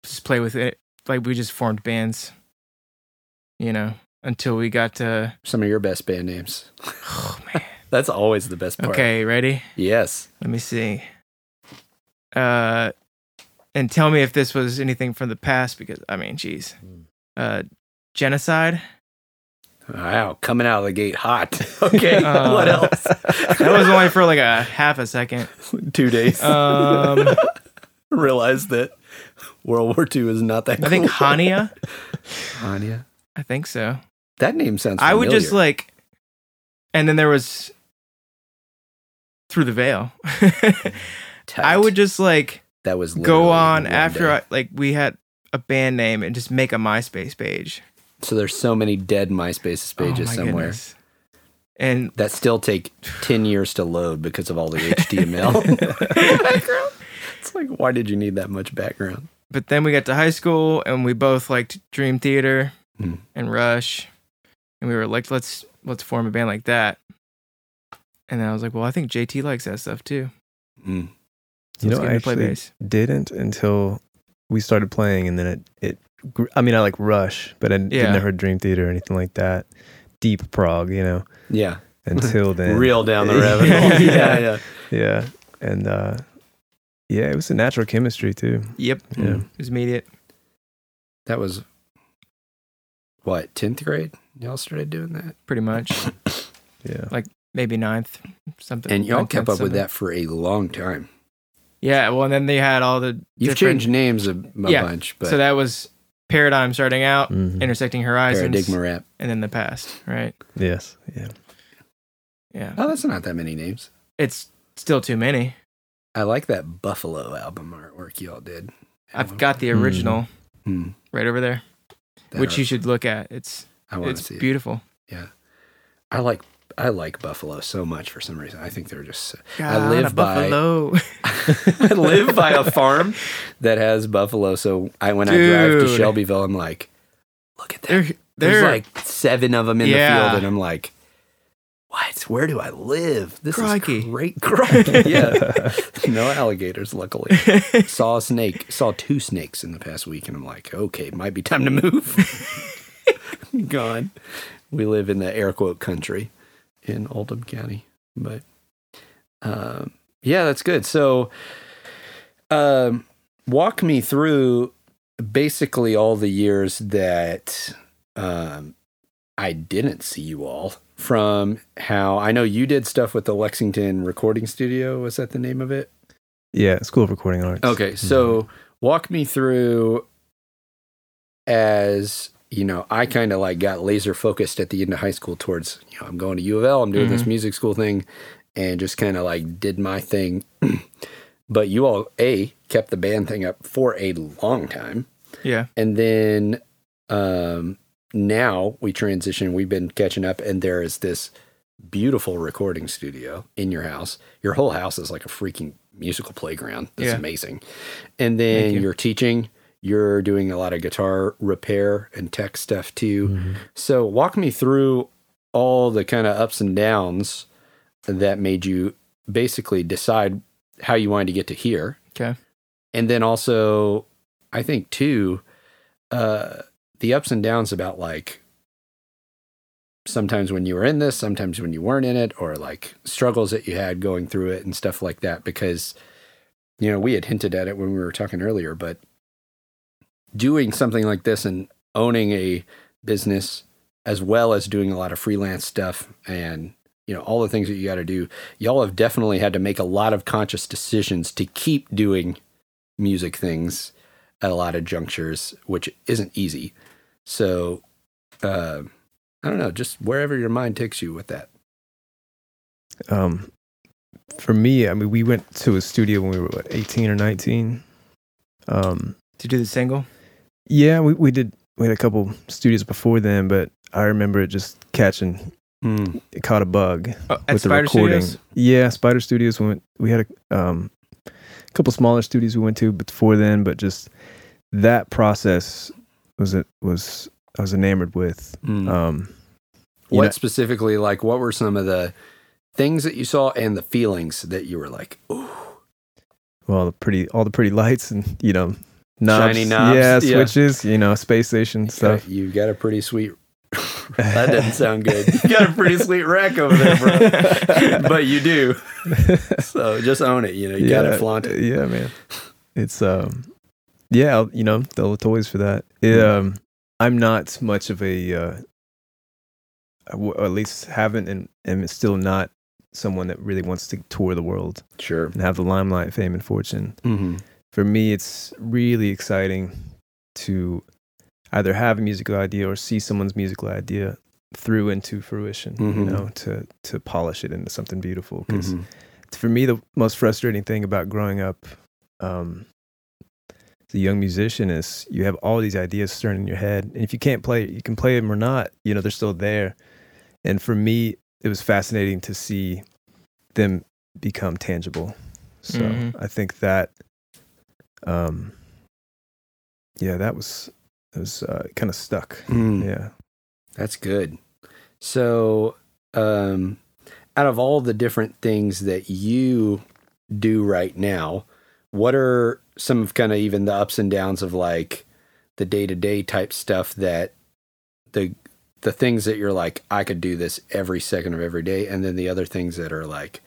just play with it. Like we just formed bands. You know, until we got to Some of your best band names. Oh *laughs* man. That's always the best part. Okay, ready? Yes. Let me see. Uh and tell me if this was anything from the past because I mean, geez. Uh Genocide. Wow, coming out of the gate hot. *laughs* Okay, Uh, what else? That was only for like a half a second. *laughs* two days. Um, *laughs* Realized that World War II is not that. I think. Hania. Hania. I think so. That name sounds. I would just like, and then there was through the veil. I would just like That was go on after. I, like we had a band name and just make a MySpace page. So there's so many dead MySpace Oh pages my somewhere goodness. And that still take ten years to load because of all the HTML. *laughs* background. It's like, why did you need that much background? but then we got to high school and we both liked Dream Theater Hmm. and Rush, and we were like, let's let's form a band like that. And then I was like, well, I think JT likes that stuff too. Mm. So You know, I him to play actually didn't until we started playing, and then it it. I mean, I like Rush, but I Yeah. didn't never Dream Theater or anything like that. Deep prog, you know. Yeah, Until *laughs* then, real down the *laughs* rabbit hole. yeah, yeah. yeah, and uh, yeah, it was a natural chemistry too. Yep, Yeah, it was immediate. That was what tenth grade. Y'all started doing that, Pretty much, *coughs* yeah. Like maybe ninth, something. and y'all kept tenth, up with that for a long time. Yeah, well, and then they had all the You've different- changed names a, a Yeah, bunch, but so that was Paradigm starting out, Mhm. intersecting horizons, paradigma rap. and then the past. Right? Yes, yeah. Yeah, Oh, that's not that many names. it's still too many. I like that Buffalo album artwork y'all did. I've got the original Hmm. right over there, That which are- you should look at. It's I it's see. it. beautiful. Yeah. I like I like Buffalo so much for some reason. I think they're just. God, ah, live a by- buffalo. *laughs* I live by a farm that has buffalo, so I when I drive to Shelbyville, I'm like, look at that. they're There's they're like seven of them in the field, and I'm like, what? Where do I live? This Crikey. is great. Crikey. *laughs* yeah, no alligators, luckily. *laughs* saw a snake, saw two snakes in the past week, and I'm like, okay, might be time to move. Gone. We live in the air quote country in Oldham County, but um, yeah, that's good. So, um, walk me through basically all the years that um, I didn't see you all. From how I know you did stuff with the Lexington Recording Studio. Was that the name of it? Yeah, School of Recording Arts. Okay, so walk me through as you know, I kind of like got laser focused at the end of high school towards, you know, I'm going to U of L, I'm doing this Mhm. music school thing, and just kind of like did my thing. *clears throat* but you all, A, kept the band thing up for a long time. yeah, And then um, now we transition, we've been catching up, and there is this beautiful recording studio in your house. Your whole house is like a freaking musical playground. That's Yeah. amazing. And then you. you're teaching, you're doing a lot of guitar repair and tech stuff too. Mhm. So walk me through all the kind of ups and downs that made you basically decide how you wanted to get to here. Okay. And then also, I think too, uh, the ups and downs about like sometimes when you were in this, sometimes when you weren't in it, or like struggles that you had going through it and stuff like that. Because, you know, we had hinted at it when we were talking earlier, but doing something like this and owning a business as well as doing a lot of freelance stuff and you know all the things that you got to do y'all have definitely had to make a lot of conscious decisions to keep doing music things at a lot of junctures which isn't easy so uh, i don't know just wherever your mind takes you with that Um, for me, I mean, we went to a studio when we were what, 18 or 19. Um, to do the single. Yeah, we, we did. We had a couple studios before then, but I remember it just catching. It caught a bug Oh, at with the Spider recording. Studios. Yeah, Spider Studios. We went. We had a um, couple smaller studios we went to before then, but just that process was it was I was enamored with. Mm. Um, what know- specifically like what were some of the things that you saw and the feelings that you were like ooh well, the pretty all the pretty *laughs* lights and you know knobs, Shiny knobs, yeah, yeah. switches, you know, space station stuff. you got a pretty sweet *laughs* that doesn't *laughs* sound good you got a pretty sweet rack over there bro *laughs* but you do so just own it you know you gotta flaunt it Yeah, man. It's um, yeah, you know, the toys for that. It, Mm. um, I'm not much of a, uh, or at least haven't, and am still not someone that really wants to tour the world Sure. and have the limelight, fame, and fortune. Mm-hmm. For me, it's really exciting to either have a musical idea or see someone's musical idea through into fruition. You Mhm. know, to to polish it into something beautiful. Because Mm-hmm. for me, the most frustrating thing about growing up um, as a young musician is you have all these ideas stirring in your head, and if you can't play you can play them or not. You know, they're still there. And for me, it was fascinating to see them become tangible. So Mhm. I think that, um, yeah, that was it was uh, kind of stuck. Mm. Yeah. That's good. So, um, out of all the different things that you do right now, what are some of kind of even the ups and downs of like the day to day type stuff that the the things that you're like I could do this every second of every day, and then the other things that are like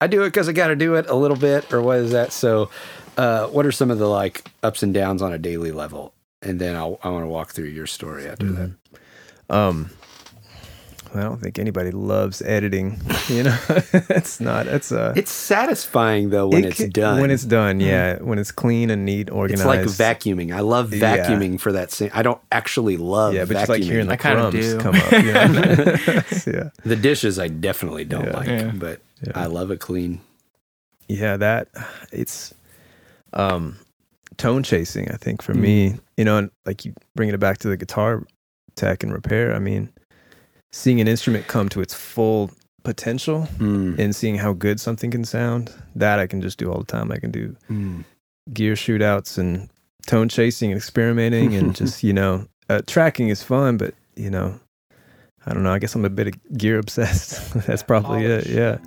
I do it because I got to do it a little bit, or what is that? So, uh, what are some of the like ups and downs on a daily level? And then I'll, I want to walk through your story after that. Mhm. Um, I don't think anybody loves editing. *laughs* You know, *laughs* it's not. It's uh, It's satisfying though when it it's ca- done. Mm-hmm. When it's done, yeah. When it's clean and neat, organized. it's like vacuuming. I love Yeah. vacuuming for that same. I don't actually love Yeah, but vacuuming. just like hearing the I kinda crumbs do. come up. You know? *laughs* yeah, the dishes, I definitely don't Yeah. like, Yeah. but Yeah. I love it clean. yeah. That it's um, tone chasing. I think for Mm. me, you know, and like you bringing it back to the guitar tech and repair. I mean, seeing an instrument come to its full potential Mm. and seeing how good something can sound. That I can just do all the time. I can do Mm. gear shootouts and tone chasing and experimenting and *laughs* just you know uh, tracking is fun but you know i don't know i guess i'm a bit of gear obsessed *laughs* that's probably it yeah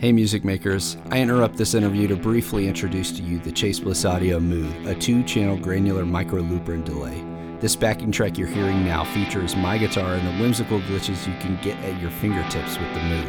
Hey, music makers. I interrupt this interview to briefly introduce to you the Chase Bliss Audio Mood, a two channel granular micro looper and delay. This backing track you're hearing now features my guitar and the whimsical glitches you can get at your fingertips with the Mood.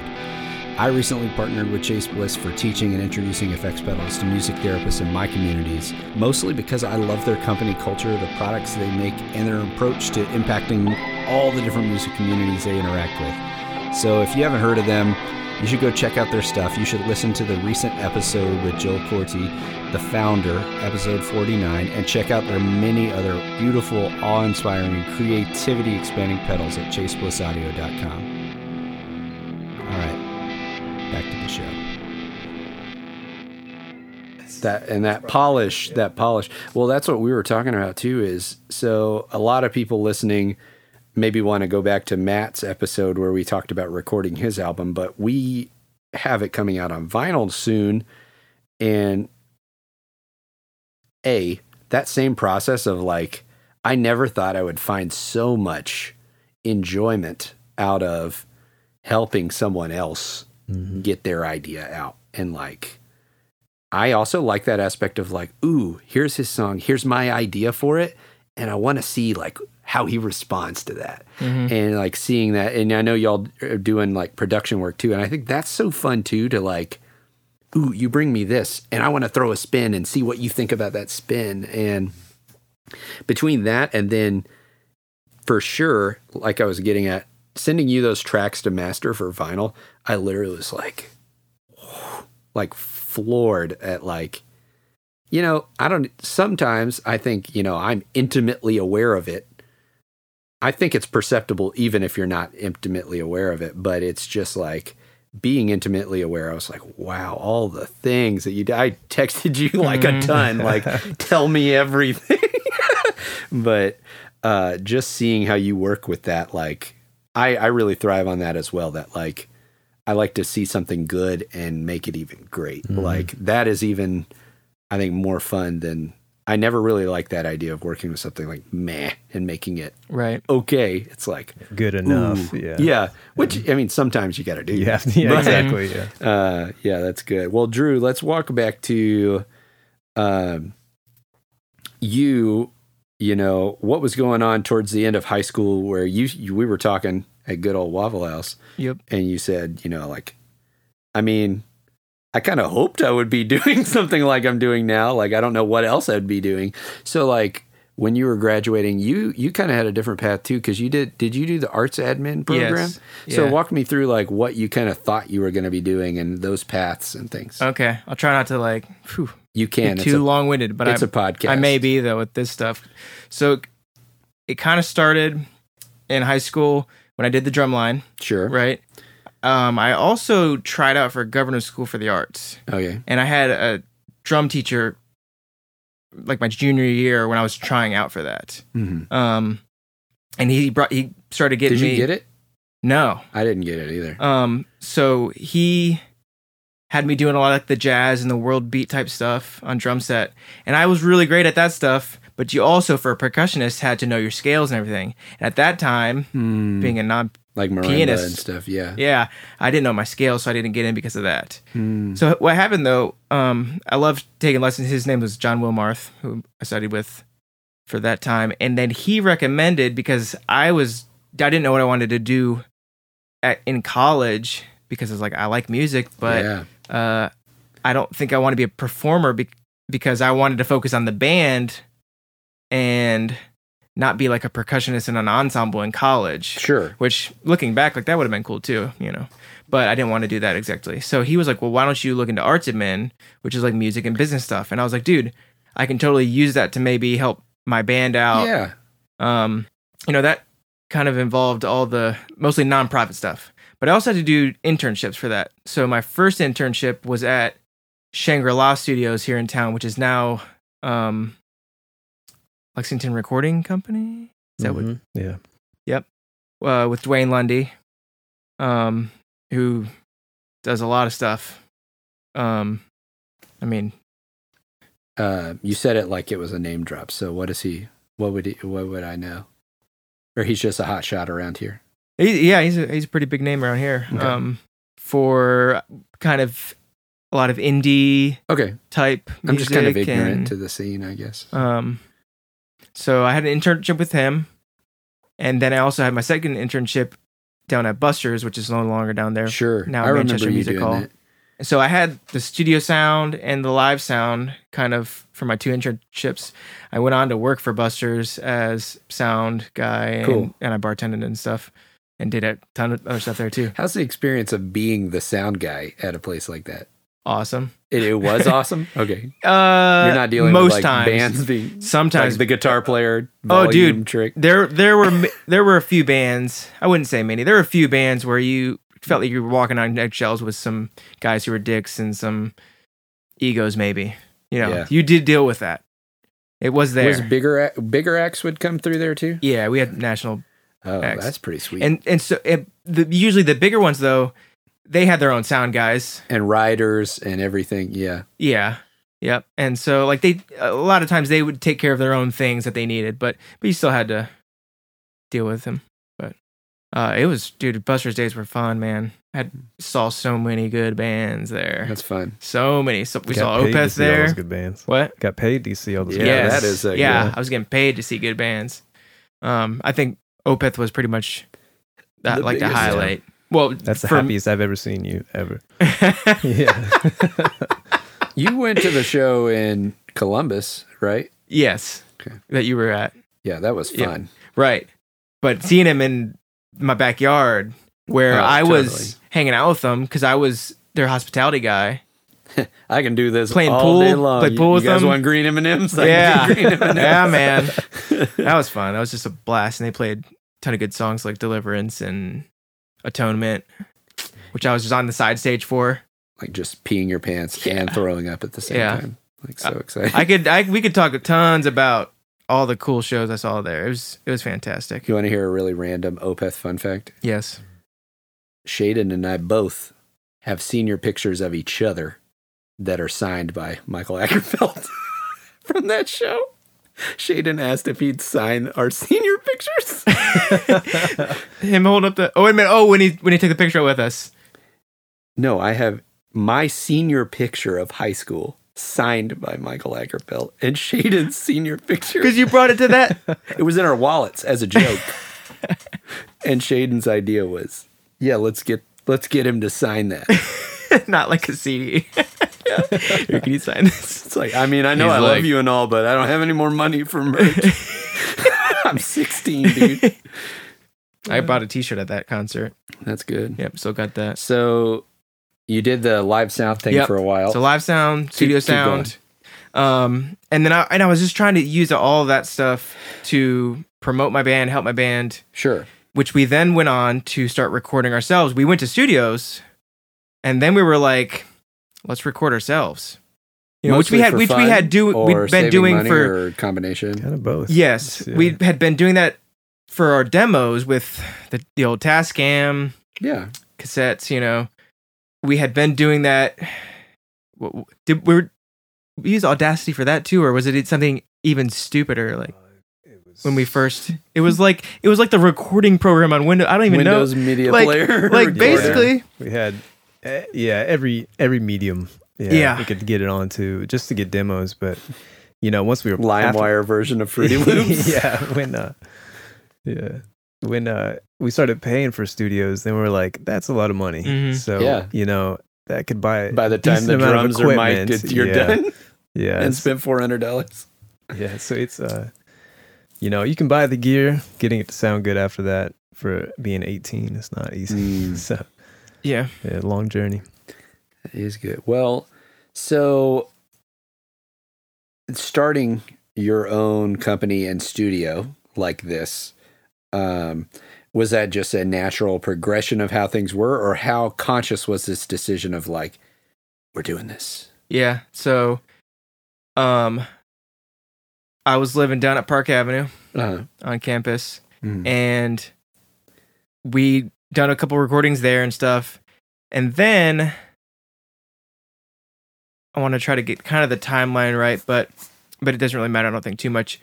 I recently partnered with Chase Bliss for teaching and introducing effects pedals to music therapists in my communities, mostly because I love their company culture, the products they make, and their approach to impacting all the different music communities they interact with. So if you haven't heard of them, you should go check out their stuff. You should listen to the recent episode with Joel Korte, the founder, episode 49, and check out their many other beautiful, awe inspiring, creativity expanding pedals at chaseblissaudio.com. All right, back to the show. That and that polish, that polish. Well, that's what we were talking about too. Is so a lot of people listening maybe want to go back to Matt's episode where we talked about recording his album, but we have it coming out on vinyl soon. And A, that same process of like, I never thought I would find so much enjoyment out of helping someone else mm-hmm. get their idea out. And like, I also like that aspect of like, ooh, here's his song, here's my idea for it. And I want to see like how he responds to that. Mm-hmm. And like seeing that and i know y'all are doing like production work too and i think that's so fun too to like ooh you bring me this and i want to throw a spin and see what you think about that spin. And between that and then for sure like i was getting at sending you those tracks to master for vinyl i literally was like *sighs* like floored at like you know i don't sometimes i think you know i'm intimately aware of it I think it's perceptible even if you're not intimately aware of it, but it's just like being intimately aware. I was like, wow, all the things that you did. I texted you *laughs* like a ton, like, *laughs* tell me everything. *laughs* but uh, just seeing how you work with that, like, I, I really thrive on that as well. That, like, I like to see something good and make it even great. Like, that is even, I think, more fun than. I never really liked that idea of working with something like meh and making it Right. okay. It's like good enough ooh, yeah yeah. Which I mean, sometimes you got to do. you that. have *laughs* yeah But, exactly yeah Uh, yeah, that's good. Well, Drew, let's walk back to, um, you. You know what was going on towards the end of high school, where you, you we were talking at good old Waffle House, Yep. and you said, you know, like, I mean, I kind of hoped I would be *laughs* doing something like I'm doing now. Like I don't know what else I'd be doing. So like when you were graduating, you you kind of had a different path too because you did did you do the arts admin program? Yes. So Yeah. walk me through like what you kind of thought you were going to be doing and those paths and things. Okay, I'll try not to like whew, you can. too long winded, but it's I, a podcast. I may be though with this stuff. So it kind of started in high school when I did the drum line, Sure. right? Um, I also tried out for governor's school for the arts, Okay. and I had a drum teacher like my junior year when I was trying out for that. hmm Um, and he brought he started getting me. Did you me. get it? No. I didn't get it either. Um, so he had me doing a lot of like the jazz and the world beat type stuff on drum set, and I was really great at that stuff. But you also, for a percussionist, had to know your scales and everything. And at that time, Hmm. being a non, like marimba pianist. and stuff. Yeah. yeah, I didn't know my scales, so I didn't get in because of that. Hmm. So what happened though? Um, I loved taking lessons. His name was John Wilmarth, who I studied with for that time, and then he recommended because I was I didn't know what I wanted to do at in college because I was like I like music, but yeah. uh, I don't think I want to be a performer be- because I wanted to focus on the band and not be like a percussionist in an ensemble in college. Sure. which looking back like that would have been cool too you know. But i didn't want to do that exactly. So he was like well why don't you look into arts admin which is like music and business stuff? And i was like dude i can totally use that to maybe help my band out. Yeah. um you know that kind of involved all the mostly nonprofit stuff. But i also had to do internships for that. So my first internship was at shangri-la studios here in town which is now um lexington recording company is that what Mhm. Yeah. Yep. Uh, with Duane Lundy, um, who does a lot of stuff. Um, I mean, Uh, you said it like it was a name drop. So what is he? What would he? What would I know? Or he's just a hot shot around here. he, yeah, he's a, he's a pretty big name around here. Okay. Um, for kind of a lot of indie Okay. type. I'm just kind of ignorant and, to the scene, I guess. Um, so I had an internship with him, and then I also had my second internship down at Buster's, which is no longer down there. sure. now I Manchester Music Hall. that. so I had the studio sound and the live sound kind of for my two internships. I went on to work for Buster's as sound guy and, Cool. and I bartended and stuff and did a ton of other stuff there too. How's the experience of being the sound guy at a place like that? Awesome. It, it was *laughs* awesome. Okay. Uh, You're not dealing most with like times. bands being Sometimes like the guitar *laughs* player. Oh, dude. trick. there there were *laughs* there were a few bands. I wouldn't say many. There were a few bands where you felt like you were walking on eggshells with some guys who were dicks and some egos. Maybe you know Yeah. you did deal with that. It was there. Was bigger bigger acts would come through there too? yeah, we had national Oh, Acts. that's pretty sweet. and and so it, the, usually the bigger ones though they had their own sound guys and riders and everything. Yeah. yeah yep and so like they a lot of times they would take care of their own things that they needed but but you still had to deal with them but uh it was dude buster's days were fun man I had saw so many good bands there That's fun. so many so we Got saw paid to opeth see all those there good bands. what Got paid to see all those. Yeah, Yes. that is a yeah good- i was getting paid to see good bands um i think opeth was pretty much that The like the biggest, yeah. highlight well That's the happiest I've ever seen you ever. *laughs* Yeah. You went to the show in Columbus, right? Yes. Okay. That you were at. Yeah, that was Yeah. fun. Right. But seeing him in my backyard where Oh, I totally. was hanging out with them because I was their hospitality guy. *laughs* I can do this Playing all pool? day long. Play pool you, with guys them? want green M and M's? yeah. green *laughs* M&Ms. yeah, man. That was fun. That was just a blast. And they played a ton of good songs like Deliverance and Atonement, which I was just on the side stage for. like just peeing your pants Yeah. and throwing up at the same Yeah. time. Like so exciting. I could I we could talk tons about all the cool shows I saw there. It was it was fantastic. you want to hear a really random Opeth fun fact? Yes. Shaden and I both have senior pictures of each other that are signed by Mikael Åkerfeldt *laughs* from that show. Shaden asked if he'd sign our *laughs* senior pictures. *laughs* Him holding up the oh wait a minute. Oh when he when he took the picture with us. no, I have my senior picture of high school signed by Mikael Åkerfeldt and Shaden's senior picture. Because you brought it to that. *laughs* It was in our wallets as a joke. and Shaden's idea was, yeah, let's get let's get him to sign that. not like a CD. Here, can you sign this? *laughs* It's like, I mean, I know He's I like- love you and all, but I don't have any more money for merch. *laughs* I'm 16, dude. I bought a T-shirt at that concert. That's good. Yep, still got that. So you did the live sound thing Yep. for a while. So live sound, studio keep sound, um, and then I and I was just trying to use all that stuff to promote my band, help my band, sure. which we then went on to start recording ourselves. We went to studios, and then we were like, let's record ourselves. You know, which we had, which we had do, we'd been doing money for or combination. Kind of both. yes, Yeah. we had been doing that for our demos with the the old Tascam Yeah. cassettes. You know, we had been doing that. w- w- Did we, were, we use Audacity for that too, or was it something even stupider? Like uh, when we first, it was like it was like the recording program on Windows. I don't even Windows know. Windows media Like- Player. Like *laughs* recorder. basically, we had yeah every every medium yeah, Yeah. we could get it onto just to get demos but you know once we were after- LimeWire version of Fruity *laughs* Loops. yeah when uh yeah when uh we started paying for studios then we were like that's a lot of money Mhm. so Yeah. you know that could buy By the time the decent amount of drums are mic'd, you're Yeah. done *laughs* yeah and spent four hundred dollars. yeah so it's uh you know you can buy the gear getting it to sound good after that for being 18 it's not easy Mm. *laughs* so yeah. yeah long journey That is good. Well, so starting your own company and studio like this, um, was that just a natural progression of how things were, or how conscious was this decision of like, we're doing this? Yeah. So, um, I was living down at Park Avenue Uh, on campus, mm. and we done a couple recordings there and stuff, and then I want to try to get kind of the timeline right, but but it doesn't really matter. I don't think too much.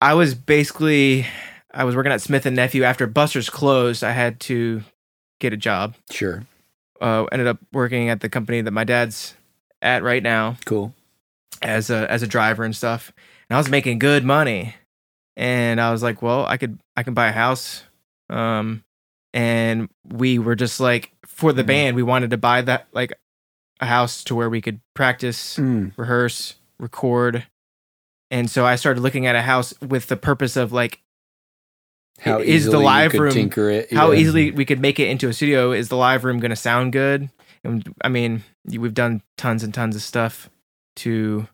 I was basically I was working at Smith and Nephew after Buster's closed. I had to get a job. Sure. Uh, ended up working at the company that my dad's at right now. Cool. as a as a driver and stuff. And I was making good money. And I was like, well, I could I can buy a house. Um and we were just like for the Mm. band, we wanted to buy that like a house to where we could practice, Mm. rehearse, record. And so I started looking at a house with the purpose of like How Is the live could room- tinker it? how yeah. easily we could make it into a studio. Is the live room going to sound good? And I mean, we've done tons and tons of stuff to.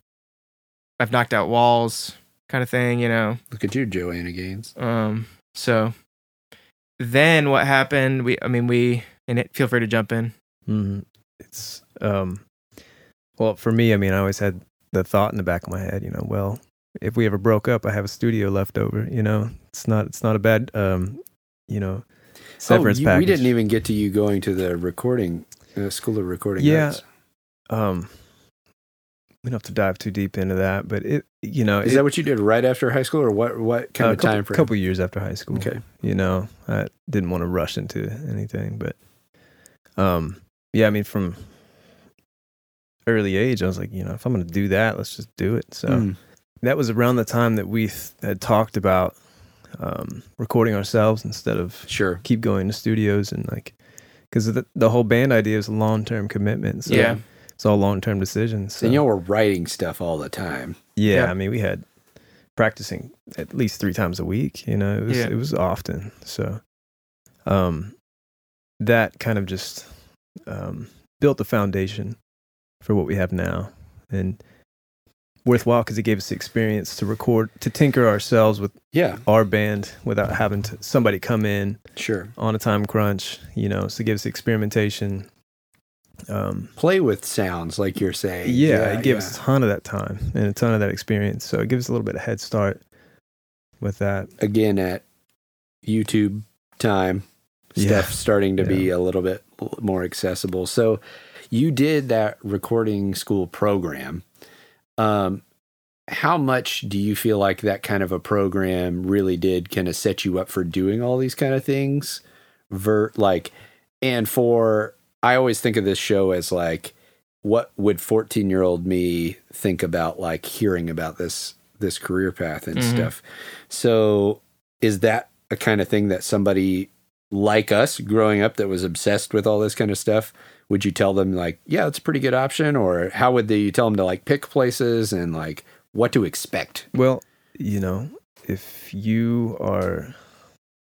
I've knocked out walls, kind of thing, you know. Look at you, Joanna Gaines. Um. So then what happened? We, I mean, we and it, feel free to jump in. hmm It's um, well for me. I mean, I always had the thought in the back of my head. You know, well, if we ever broke up, I have a studio left over. You know, it's not it's not a bad um, you know, severance oh, you- package. we didn't even get to you going to the recording uh, school of recording. Yeah. arts. um, we don't have to dive too deep into that, but it you know Is it, that what you did right after high school, or what? What kind a of couple, time frame? A couple years after high school. Okay. you know i didn't want to rush into anything but um yeah i mean from early age i was like you know if i'm gonna do that let's just do it so Mm. that was around the time that we th- had talked about um recording ourselves instead of Sure. keep going to studios and like because the, the whole band idea is a long-term commitment so Yeah. It's all long-term decisions so And y'all were writing stuff all the time. yeah, Yeah. I mean, we had practicing at least three times a week. You know, it was Yeah. it was often. So, um, that kind of just um, built the foundation for what we have now, and worthwhile because it gave us the experience to record, to tinker ourselves with Yeah. our band without having to somebody come in Sure. on a time crunch. You know, so it gives experimentation. Um, Play with sounds, like you're saying. yeah, it gives us a ton of that time and a ton of that experience. So it gives a little bit of head start with that. again at YouTube time. Yeah. Stuff starting to be a little bit more accessible. So, you did that recording school program. Um, how much do you feel like that kind of a program really did kind of set you up for doing all these kind of things? Ver like, and for I always think of this show as like, what would fourteen year old me think about like hearing about this this career path and Mhm. stuff? So, is that a kind of thing that somebody like us growing up that was obsessed with all this kind of stuff, would you tell them like, yeah, it's a pretty good option, or how would they, you tell them to like pick places and like what to expect? Well, you know, if you are,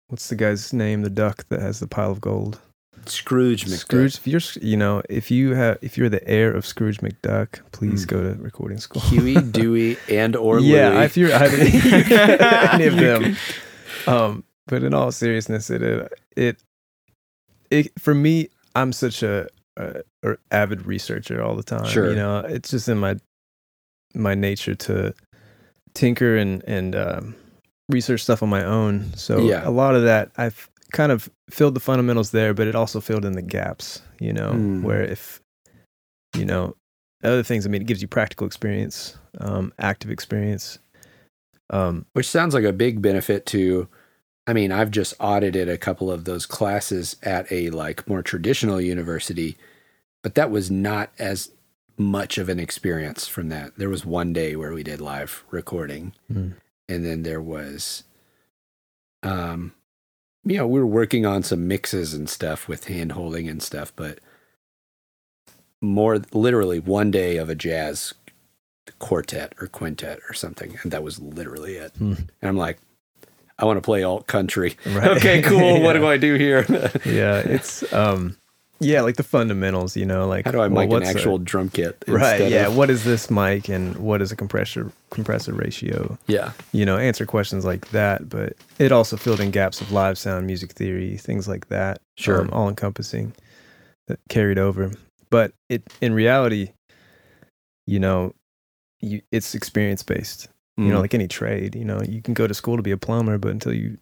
what's the guy's name? The duck that has the pile of gold. Scrooge McDuck. Scrooge. If you're, you know, if you have, if you're the heir of Scrooge McDuck, please Mm. go to recording school. Huey, *laughs* Dewey, and or yeah, Louie. if you're *laughs* *laughs* any of them. Um, but in all seriousness, it, uh, it, it, for me, I'm such a, a, a avid researcher all the time. Sure. You know, it's just in my, my nature to tinker and, and, um, research stuff on my own. So Yeah. a lot of that I've kind of filled the fundamentals there, but it also filled in the gaps, you know, Mm. where if, you know, other things, I mean, it gives you practical experience, um, active experience. Um, Which sounds like a big benefit to I mean, I've just audited a couple of those classes at a like more traditional university, but that was not as much of an experience from that. There was one day where we did live recording Mm. and then there was um you know, we were working on some mixes and stuff with hand holding and stuff, but more literally one day of a jazz quartet or quintet or something, and that was literally it. Hmm. And I'm like, I want to play alt country. Right. Okay, cool. *laughs* What do I do here? yeah, it's um, yeah, like the fundamentals, you know, like How do I well, an what's a- actual drum kit? right? Yeah, of- what is this mic and what is a compressor compressor ratio? yeah. You know, answer questions like that. But it also filled in gaps of live sound, music theory, things like that. Sure. um, all encompassing that carried over. But it in reality, you know, you it's experience based. You Mm. know, like any trade. You know, you can go to school to be a plumber, but until you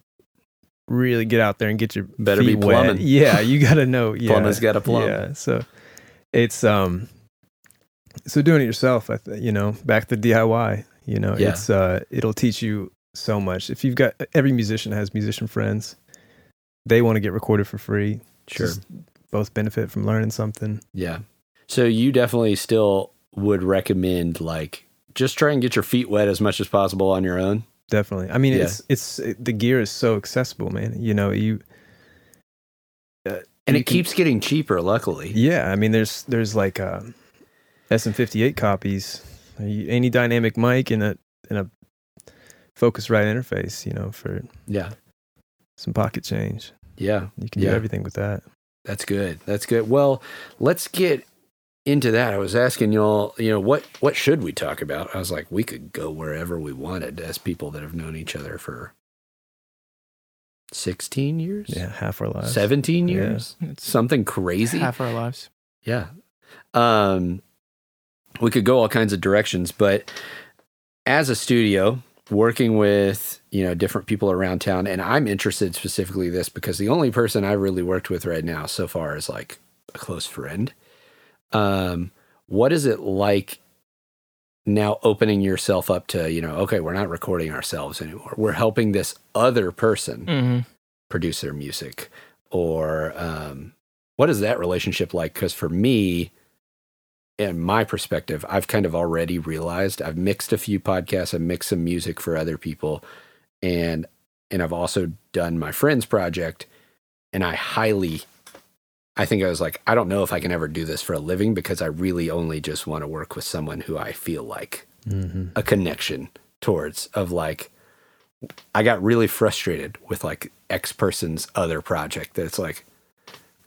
really get out there and get your Better be feet wet, *laughs* yeah, you got to know. Yeah, Plumber's gotta plumb. Yeah, so it's um, so doing it yourself. I th- you know, back to DIY. You know, Yeah. it's uh, it'll teach you so much. If you've got every musician has musician friends, they want to get recorded for free. sure. Just both benefit from learning something. Yeah. So you definitely still would recommend like just try and get your feet wet as much as possible on your own. Definitely. I mean, Yeah. it's it's it, the gear is so accessible, man. You know, you And You it can- keeps getting cheaper, luckily. yeah. I mean, there's there's like um, SM58 copies, any dynamic mic and a and a Focusrite interface. You know, for Yeah. some pocket change, Yeah. you can Yeah. do everything with that. That's good. That's good. Well, let's get into that. I was asking y'all, you know, what what should we talk about? I was like, we could go wherever we wanted as people that have known each other for 16 years? Yeah, half our lives. 17 years? It's Something crazy. half our lives. Yeah. Um, we could go all kinds of directions, but as a studio, working with you know different people around town, and I'm interested specifically this because the only person I've really worked with right now so far is like a close friend. Um, what is it like now opening yourself up to you know okay we're not recording ourselves anymore. We're helping this other person Mm-hmm. produce their music. Or um, what is that relationship like? Because for me in my perspective i've kind of already realized i've mixed a few podcasts i've mixed some music for other people and and i've also done my friend's project and i highly i think i was like i don't know if i can ever do this for a living because i really only just want to work with someone who i feel like Mm-hmm. a connection towards of like I got really frustrated with like X person's other project that it's like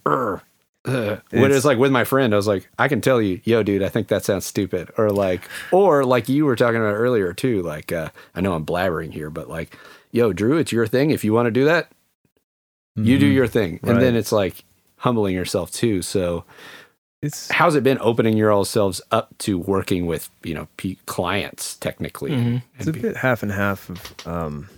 "Ugh, ugh." what It's- like with my friend I was like I can tell you yo dude I think that sounds stupid or like or like you were talking about earlier too like uh I know I'm blabbering here but like yo Drew it's your thing if you want to do that you do Mhm. your thing and then it's like humbling yourself too so It's how's it been opening yourselves up to working with you know p- clients technically Mhm. It's And a be- bit half and half of um,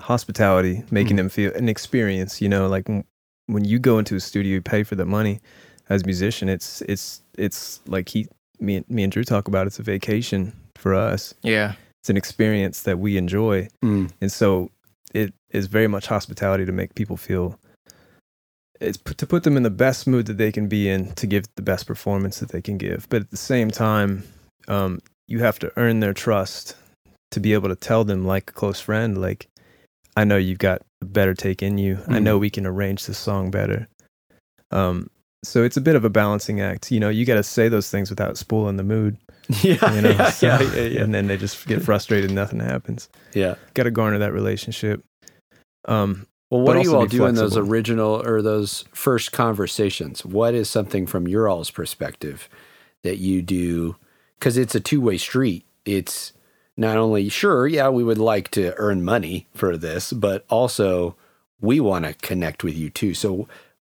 hospitality, making Mhm. them feel an experience. You know, like w- when you go into a studio, you pay for the money as a musician. It's it's it's like he me and me and Drew talk about. It's a vacation for us. Yeah. It's an experience that we enjoy, Mm, and so it is very much hospitality to make people feel. It's p- to put them in the best mood that they can be in to give the best performance that they can give. But at the same time, um, you have to earn their trust to be able to tell them, like a close friend, like I know you've got a better take in you. I Mhm. know we can arrange the song better. Um, so it's a bit of a balancing act. You know, you got to say those things without spoiling the mood. *laughs* yeah, You know, yeah, So- yeah, yeah, yeah. and then they just get frustrated. and Nothing happens. *laughs* yeah. Got to garner that relationship. Um, Well, what do you all do in those original or those first conversations? What is something from your all's perspective that you do? Because it's a two way street. It's not only sure, yeah, we would like to earn money for this, but also we want to connect with you too. So,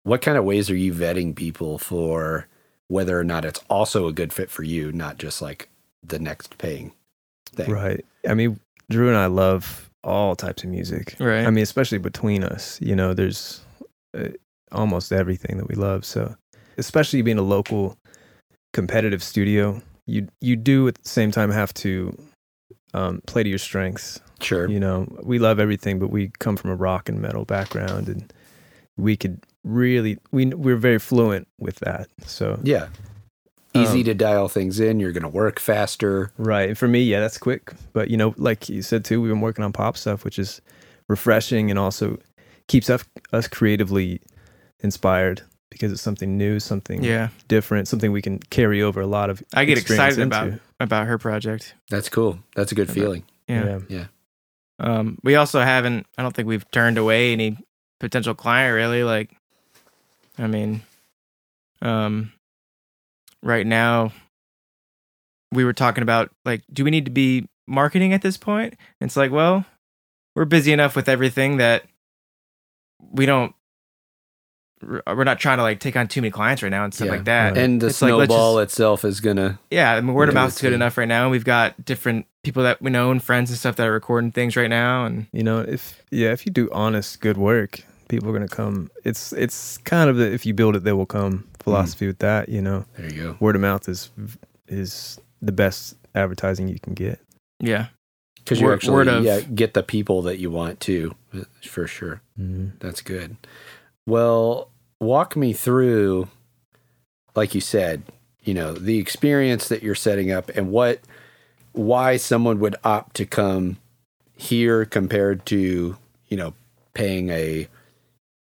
what kind of ways are you vetting people for whether or not it's also a good fit for you, not just like the next paying thing? right. I mean, Drew and I love all types of music. Right. I mean, especially between us, you know, there's uh, almost everything that we love. So, especially being a local competitive studio, you you do at the same time have to um, play to your strengths. Sure. You know, we love everything, but we come from a rock and metal background, and we could really we we're very fluent with that. So, Yeah. Easy Um, to dial things in. You're going to work faster. Right. And for me, yeah, that's quick. But you know, like you said too, we've been working on pop stuff, which is refreshing and also keeps us us creatively inspired because it's something new, something yeah. different, something we can carry over a lot of. I get excited about into. about her project. That's cool. That's a good Okay. feeling. Yeah. Yeah. Um, we also haven't. I don't think we've turned away any potential client really. Like, I mean, um, right now, we were talking about like, do we need to be marketing at this point? It's like, well, we're busy enough with everything that we don't. We're not trying to like take on too many clients right now and stuff Yeah. like that. Right. And the It's like, let's snowball itself is gonna. Yeah, I mean, word of mouth is good good. enough right now. We've got different people that we know and friends and stuff that are recording things right now, and You know, if yeah, if you do honest, good work, people are gonna come. It's it's kind of the if you build it, they will come philosophy with that. You know, There you go. word of mouth is is the best advertising you can get. yeah, Because you Word- actually word of- yeah get the people that you want to, for sure. Mm-hmm. That's good. Well, walk me through, like you said, you know, the experience that you're setting up and what, why someone would opt to come here compared to, you know, paying a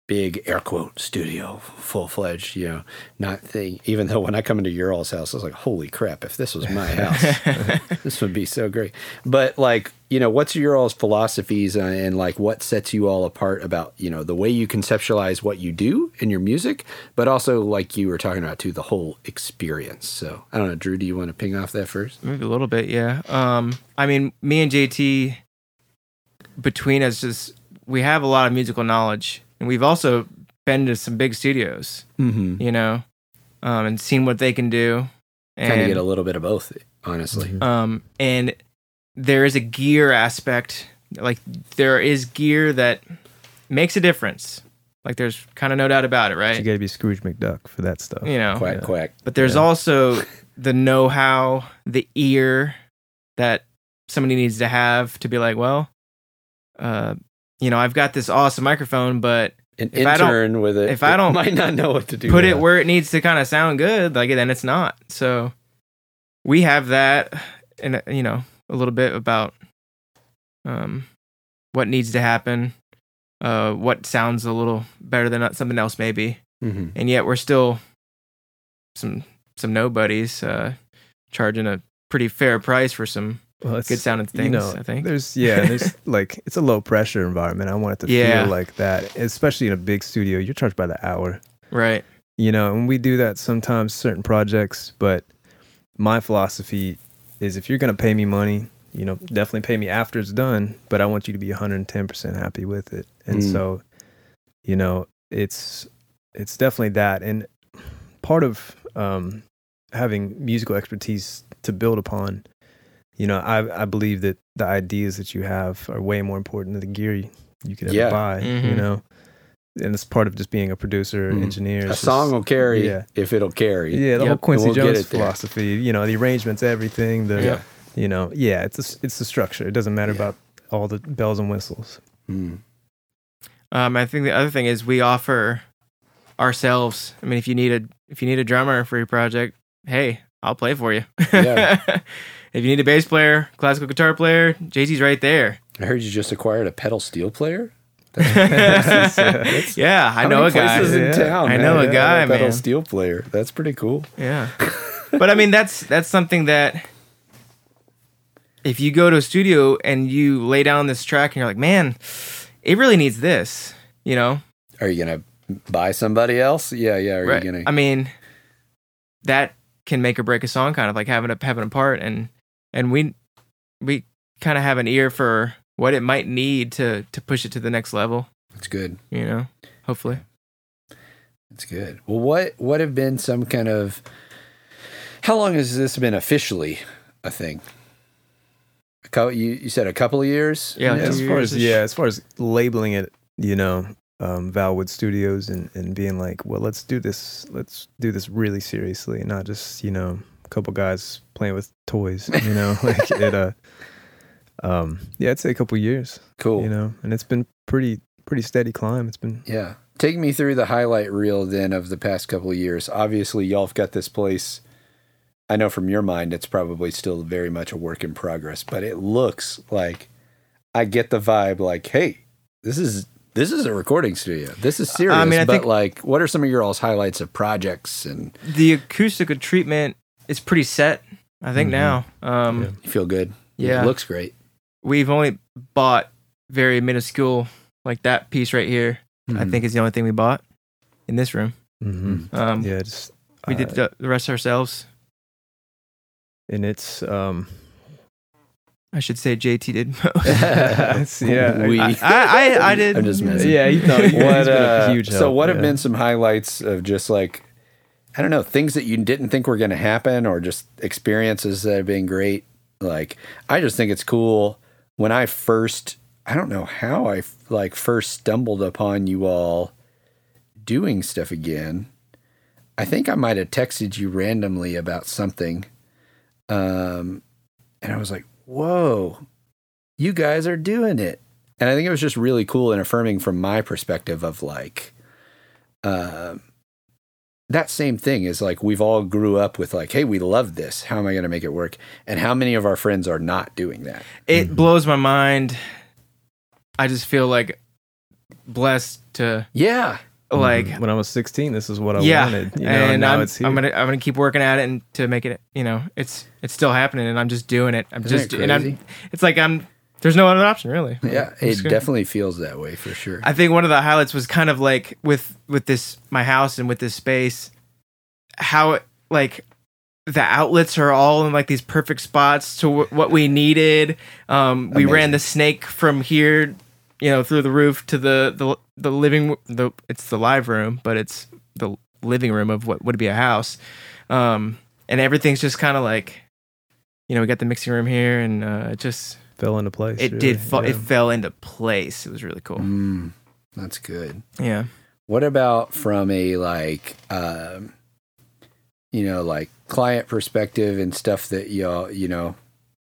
big air quote studio, full fledged, you know, not thing. Even though when I come into your all's house, I was like, holy crap, if this was my house, *laughs* this would be so great. But like, you know, what's your all's philosophies uh, and like what sets you all apart about, you know, the way you conceptualize what you do in your music, but also like you were talking about too, the whole experience. So I don't know, Drew, do you want to ping off that first? maybe a little bit. Yeah. Um, I mean, me and JT, between us, just we have a lot of musical knowledge, and we've also been to some big studios, Mm-hmm. you know, um, and seen what they can do. And, Kind of get a little bit of both, honestly. Mhm. um, and there is a gear aspect. Like there is gear that makes a difference. Like there's kind of no doubt about it, right? You got to be Scrooge McDuck for that stuff. You know, Quack, yeah. quack. but there's Yeah. also *laughs* the know-how, the ear that somebody needs to have to be like, well, uh, you know, I've got this awesome microphone, but An If I don't- intern with it. if I don't *laughs* might not know what to do. put with it where it needs to kind of sound good, like then it's not. So we have that, and uh, you know, a little bit about um what needs to happen, uh, what sounds a little better than something else maybe, Mhm. and yet we're still some some nobodies uh, charging a pretty fair price for some Well, it's, good sounding things. you know, I think. There's yeah, there's *laughs* like it's a low pressure environment. I want it to Yeah. feel like that, especially in a big studio. You're charged by the hour, Right. you know, and we do that sometimes certain projects. But my philosophy is if you're gonna pay me money, you know, definitely pay me after it's done. But I want you to be 110 percent happy with it, and Mm. so, you know, it's it's definitely that, and part of um, having musical expertise to build upon you know, I I believe that the ideas that you have are way more important than the gear you, you could ever Yeah. buy. You Mhm. know, and it's part of just being a producer, Mhm. engineer. A It's song just- will carry yeah. if it'll carry. yeah, the Yep. whole Quincy We'll Jones it there. philosophy. You know, the arrangements, everything. The Yeah. you know, yeah, it's a, it's the structure. It doesn't matter Yeah. about all the bells and whistles. Mm. Um, I think the other thing is we offer ourselves. I mean, if you need a if you need a drummer for your project, hey, I'll play for you. Yeah. *laughs* if you need a bass player, classical guitar player, JT's right there. I heard you just acquired a pedal steel player. *laughs* yeah, I know a guy. in Yeah. town. I know have a guy, pedal man. steel player. That's pretty cool. Yeah. *laughs* but I mean that's that's something that if you go to a studio and you lay down this track and you're like, man, it really needs this, you know? Are you gonna buy somebody else? Yeah, yeah. Are Right. you gonna? I mean, that can make or break a song kind of like having a having a part and and we we kind of have an ear for what it might need to to push it to the next level, That's good. you know? Hopefully. That's good. Well, what what have been some kind of? How long has this been officially a thing? A couple, you you said a couple of years. Yeah, like as far as yeah, as far as labeling it, you know, um, Valwood Studios and and being like, well, let's do this, let's do this really seriously, not just you know a couple guys playing with toys, you know, *laughs* like it. Uh, um, yeah, I'd say a couple years, Cool. you know, and it's been pretty pretty steady climb. It's been Yeah. Take me through the highlight reel then of the past couple of years. Obviously, y'all have got this place. I know from your mind it's probably still very much a work in progress, but it looks like I get the vibe like, hey, this is this is a recording studio. This is serious. I mean, I but think- like, what are some of your all's highlights of projects and The acoustical treatment is pretty set, I think Mhm. now. Um Yeah. you feel good? Yeah. It looks great. we've only bought very minuscule like that piece right here i Mhm. think is the only thing we bought in this room mhm. um yeah, just we did uh, the, the rest ourselves and it's um i should say jt did it's, *laughs* yeah *laughs* We- I, I, I did I'm just messing. yeah you know he's *laughs* what uh, a huge so help, what have been some highlights of just like i don't know things that you didn't think were going to happen or just experiences that have been great like i just think it's cool when i first i don't know how i like first stumbled upon you all doing stuff again. I think i might have texted you randomly about something um and i was like whoa you guys are doing it. And I think it was just really cool and affirming from my perspective of like, um, that same thing is like we've all grew up with like, hey, we love this. How am I going to make it work? And how many of our friends are not doing that? it Mhm. blows my mind i just feel like blessed to Yeah, like when I was 16, this is what I yeah wanted. You know, and and now I'm, it's here. I'm gonna i'm gonna keep working at it and to make it you know it's it's still happening and i'm just doing it i'm Isn't just it and i'm it's like i'm there's no other option really yeah. I'm It definitely feels that way for sure. I think one of the highlights was kind of like with with this my house and with this space, how it, like the outlets are all in like these perfect spots to w- what we needed. Um, we ran the snake from here, you know, through the roof to the the the living the it's the live room, but it's the living room of what would be a house, um, and everything's just kind of like, you know, we got the mixing room here, and uh, it just fell into place. it really, did fa- yeah. it fell into place. It was really cool. Mm, that's good. Yeah. What about from a like, um, you know, like client perspective and stuff that y'all, you know,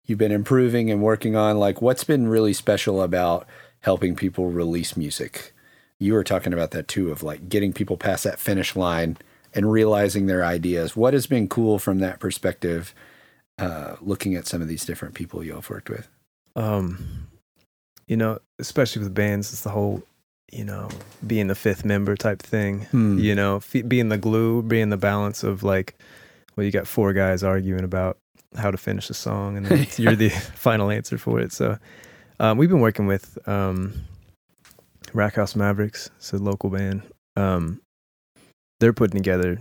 you've been improving and working on? Like, what's been really special about helping people release music? You were talking about that too, of like getting people past that finish line and realizing their ideas. What has been cool from that perspective? Uh, looking at some of these different people you've worked with. Um you know especially with bands it's the whole you know being the fifth member type thing Hmm. you know f- being the glue being the balance of like well you got four guys arguing about how to finish a song and then *laughs* *laughs* you're the final answer for it so um, we've been working with um rack house mavericks it's a local band um they're putting together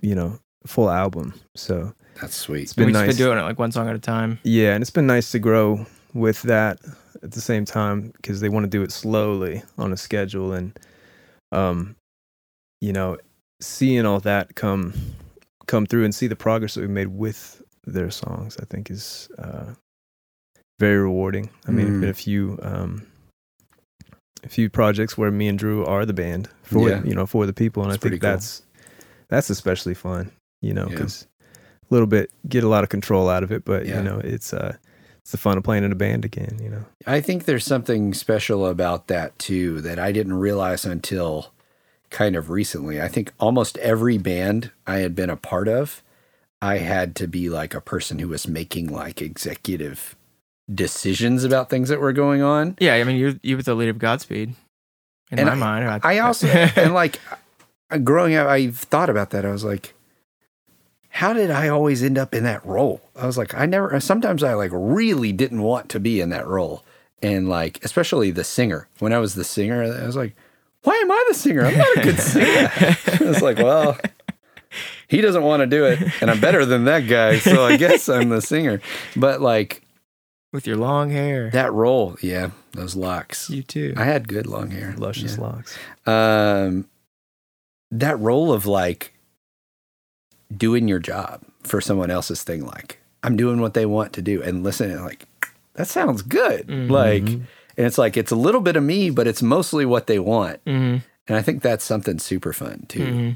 you know full album so That's sweet. it's been We've nice been doing it like one song at a time. yeah, and it's been nice to grow with that at the same time because they want to do it slowly on a schedule and um you know seeing all that come come through and see the progress that we made with their songs i think is uh very rewarding i mean Mm. been a few um a few projects where me and drew are the band for Yeah. you know for the people and That's i think cool. that's that's especially fun you know Yeah. because a little bit get a lot of control out of it but Yeah. you know it's uh it's the fun of playing in a band again you know I think there's something special about that too that I didn't realize until kind of recently. I think almost every band I had been a part of, I had to be like a person who was making like executive decisions about things that were going on. Yeah, I mean, you're you were the leader of Godspeed. In And my I- mind, I also and like uh, *laughs* growing up, I've thought about that. I was like, how did I always end up in that role? I was like, I never. Sometimes I like really didn't want to be in that role, and like especially the singer. When I was the singer, I was like, why am I the singer? I'm not a good singer. I was like, well. He doesn't want to do it, and I'm better than that guy, so I guess I'm the singer. But like with your long hair, that role, yeah, those locks. you too. I had good long hair, Luscious Yeah locks. um that role of like doing your job for someone else's thing like i'm doing what they want to do and listening like that sounds good. Mhm. like and it's like it's a little bit of me but it's mostly what they want. Hmm and i think that's something super fun too hmm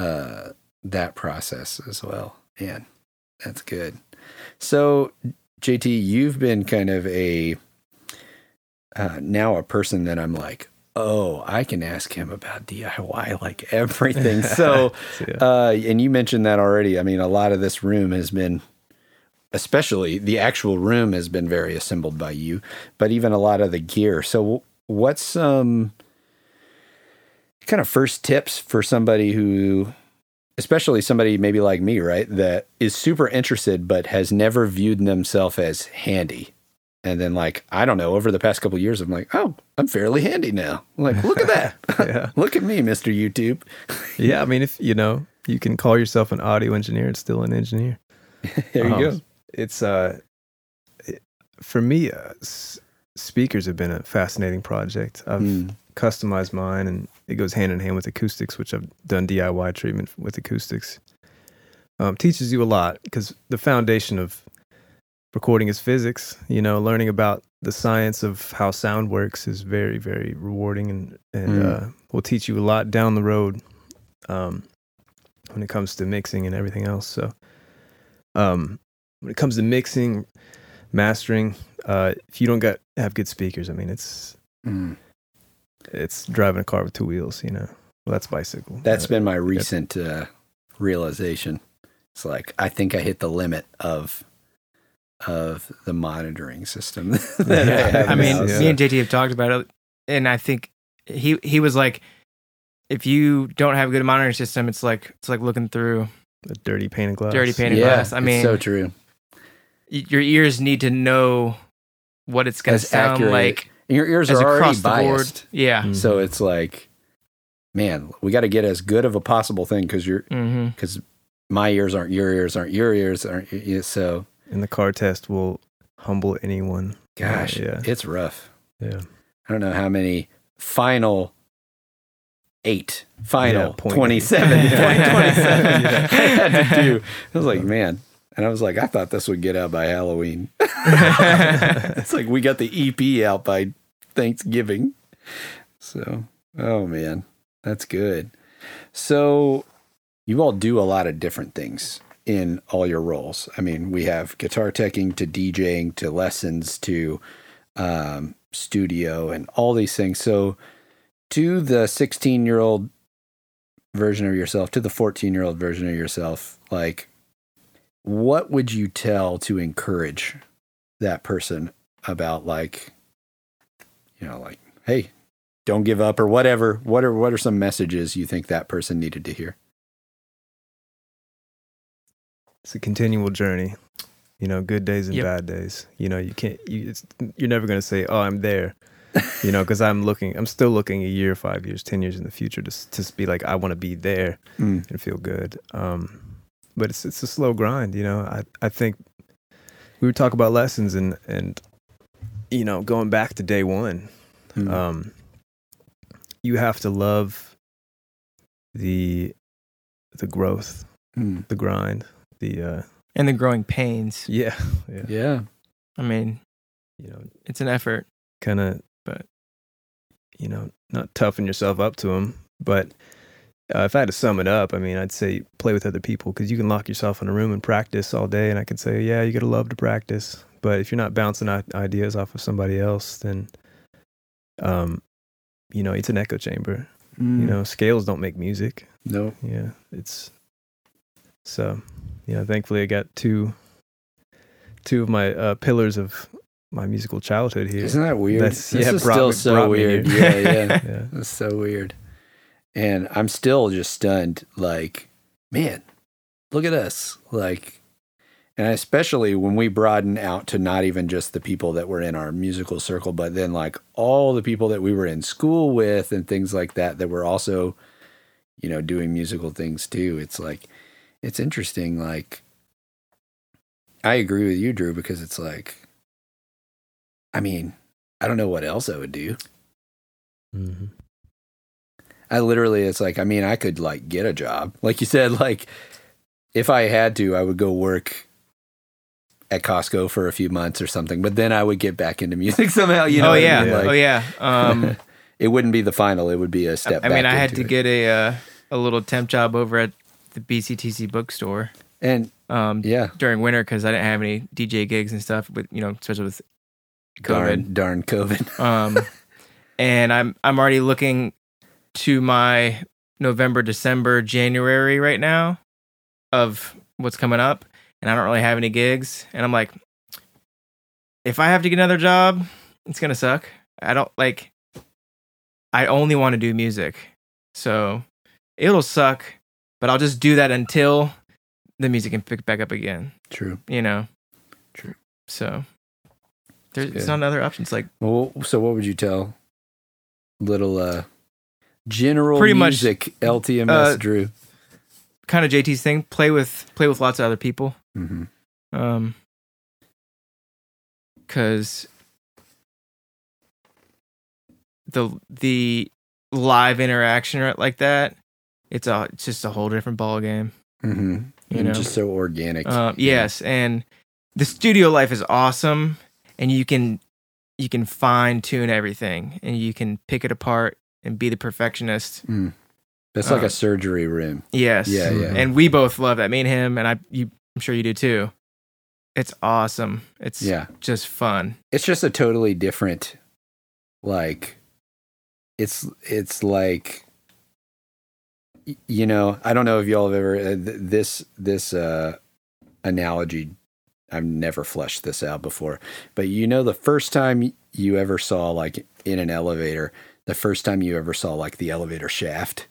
uh that process as well. Man that's good. So jt you've been kind of a uh, now a person that i'm like oh i can ask him about diy like everything. *laughs* So yeah. uh and you mentioned that already. I mean a lot of this room has been especially the actual room has been very assembled by you but even a lot of the gear. So what's some kind of first tips for somebody who especially somebody maybe like me right that is super interested but has never viewed themselves as handy and then like i don't know over the past couple of years i'm like oh i'm fairly handy now I'm like look at that *laughs* Yeah. *laughs* look at me mr youtube *laughs* yeah, I mean, if you know, you can call yourself an audio engineer and still an engineer. there you Um, go It's uh, it, for me, uh, s- speakers have been a fascinating project. I've Mm. customized mine, and it goes hand in hand with acoustics, which I've done DIY treatment with acoustics. Um, teaches you a lot because the foundation of recording is physics. You know, learning about the science of how sound works is very, very rewarding, and and Mm. uh, will teach you a lot down the road um, when it comes to mixing and everything else. So, um, when it comes to mixing, mastering, uh, if you don't got have good speakers, I mean, it's Mm. it's driving a car with two wheels. You know, well, that's bicycle. That's Uh, been my recent uh, realization. It's like I think I hit the limit of of the monitoring system. *laughs* that *laughs* I, Yeah, have I mean. Yeah. me and JT have talked about it, and I think he he was like, if you don't have a good monitoring system, it's like it's like looking through a dirty pane of glass. dirty pane of yeah, glass. I it's mean, so true. y- your ears need to know what it's going to sound accurate like And your ears are already across the board. biased, Yeah. Mhm. so it's like, man, we got to get as good of a possible thing because you're because my ears aren't your ears aren't your ears aren't y- so. And the car test will humble anyone. Gosh, yeah, it's rough. yeah. I don't know how many final eight, final Yeah, point 27, eight. *laughs* point 27 *laughs* Yeah. I had to do. I was like, man. And I was like, I thought this would get out by Halloween. *laughs* it's like we got the EP out by Thanksgiving. So, oh man, that's good. So, you all do a lot of different things in all your roles. I mean, we have guitar teching to DJing to lessons to um, studio and all these things. So, to the 16 year old version of yourself, to the 14 year old version of yourself, like, what would you tell to encourage that person about, like, you know, like, hey, don't give up or whatever? What are what are some messages you think that person needed to hear? It's a continual journey. You know, good days and Yep. bad days. You know, you can't. You, it's, you're never going to say, "Oh, I'm there." *laughs* You know, because I'm looking. I'm still looking a year, five years, ten years in the future to to be like, I want to be there Mm. and feel good. Um, but it's it's a slow grind. You know, I I think we were talking about lessons and and you know going back to day one. Mm. Um, you have to love the the growth, Mm. the grind, the uh, and the growing pains. yeah, *laughs* yeah. Yeah. I mean, You know, it's an effort. kind of, But- you know, not toughen yourself up to them. But uh, if I had to sum it up, I mean, I'd say play with other people because you can lock yourself in a room and practice all day. And I could say, yeah, you gotta love to practice. But if you're not bouncing ideas off of somebody else, then, um, you know, it's an echo chamber. Mm. You know, scales don't make music. no. Yeah, it's so. You know, thankfully, I got two two of my uh, pillars of my musical childhood here. Isn't that weird? That's- this yeah, is still me- so weird. Yeah, yeah. *laughs* yeah. That's so weird. And I'm still just stunned. Like, man, look at us. Like, and especially when we broaden out to not even just the people that were in our musical circle, but then like all the people that we were in school with and things like that that were also, you know, doing musical things too. It's like, it's interesting. Like, I agree with you, Drew, because it's like, I mean, I don't know what else I would do. Mhm. I literally, it's like, I mean, I could like get a job. Like you said, like if I had to, I would go work at Costco for a few months or something, but then I would get back into music *laughs* somehow. You know, oh what I yeah, mean? Like, oh yeah. Um, *laughs* it wouldn't be the final. It would be a step I mean, I had to it. get a uh, a little temp job over at the BCTC bookstore and um, yeah, during winter because I didn't have any DJ gigs and stuff. With you know, especially with COVID. darn, darn COVID. *laughs* Um, and I'm I'm already looking to my November, December, January right now of what's coming up, and I don't really have any gigs. And I'm like, if I have to get another job, it's gonna suck. I don't like. I only want to do music, so it'll suck. But I'll just do that until the music can pick back up again. True. You know. True. So there's good. not another options. Like Well, so what would you tell little uh general Pretty much, music LTMS uh, Drew? kind of JT's thing. Play with play with lots of other people. hmm Um, because the the live interaction like that, it's a it's just a whole different ball game. hmm You know, just so organic. uh, yes, and the studio life is awesome, and you can you can fine tune everything, and you can pick it apart and be the perfectionist. Mm. That's like uh, a surgery room. Yes, Yeah, yeah. and we both love that. Me and him, and I, you, I'm sure you do too. It's awesome. It's Yeah. just fun. It's just a totally different like it's it's like y- you know, I don't know if y'all have ever uh, th- this this uh analogy I've never fleshed this out before. But you know the first time you ever saw like in an elevator, the first time you ever saw like the elevator shaft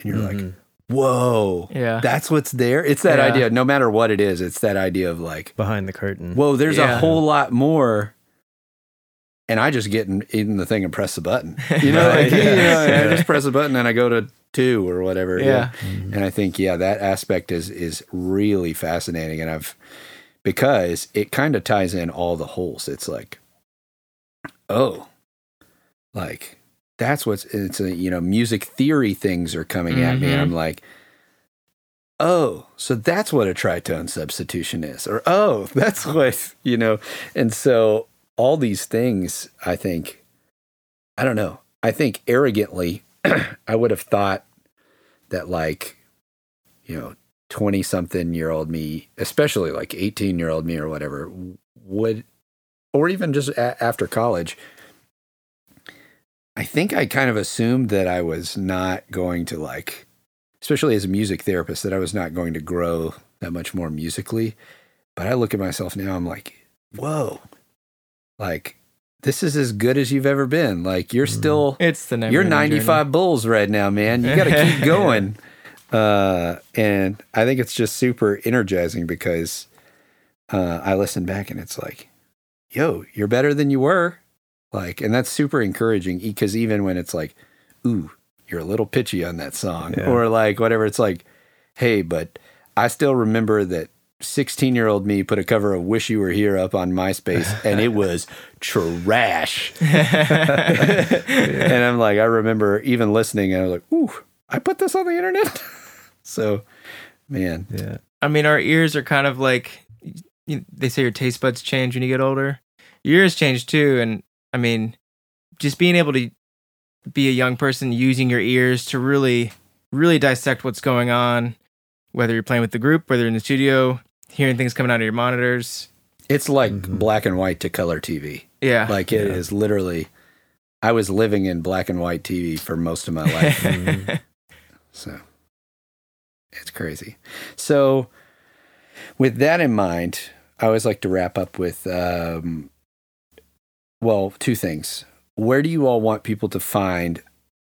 and you're like, Mhm. "Whoa." Yeah. That's what's there. It's that Yeah. idea no matter what it is, it's that idea of like behind the curtain. Whoa, there's a whole lot more. And I just get in, in the thing and press the button. You know, like, *laughs* Right. you know, I just press a button and I go to two or whatever. Yeah. Mhm. And I think, yeah, that aspect is is really fascinating. And I've because it kind of ties in all the holes. It's like, oh, like that's what's it's a you know, music theory things are coming at me. And. I'm like, oh, so that's what a tritone substitution is. Or oh, *laughs* that's what, you know, and so all these things, I think, I don't know. I think arrogantly, *clears throat* I would have thought that like, you know, 20 something year old me, especially like 18 year old me or whatever, would, or even just a- after college, I think I kind of assumed that I was not going to like, especially as a music therapist, that I was not going to grow that much more musically. But I look at myself now, I'm like, whoa, like this is as good as you've ever been. Like you're Mhm. still, It's the never you're 95 bulls right now, man. You got to keep *laughs* going. Uh, and I think it's just super energizing because uh, I listen back and it's like, yo, you're better than you were. Like, and that's super encouraging because even when it's like, ooh, you're a little pitchy on that song Yeah. or like whatever, it's like, hey, but I still remember that 16 year old me put a cover of Wish You Were Here up on MySpace and it was trash. *laughs* and I'm like, I remember even listening and I was like, ooh, I put this on the internet. *laughs* so, man, Yeah. I mean, our ears are kind of like you, they say your taste buds change when you get older. Your ears change too, and I mean, just being able to be a young person using your ears to really, really dissect what's going on, whether you're playing with the group, whether you're in the studio, hearing things coming out of your monitors. it's like Mhm. black and white to color TV. Yeah, Like it is Yeah. literally, I was living in black and white TV for most of my *laughs* life. Mhm. So it's crazy. So, with that in mind, I always like to wrap up with um, well, two things. Where do you all want people to find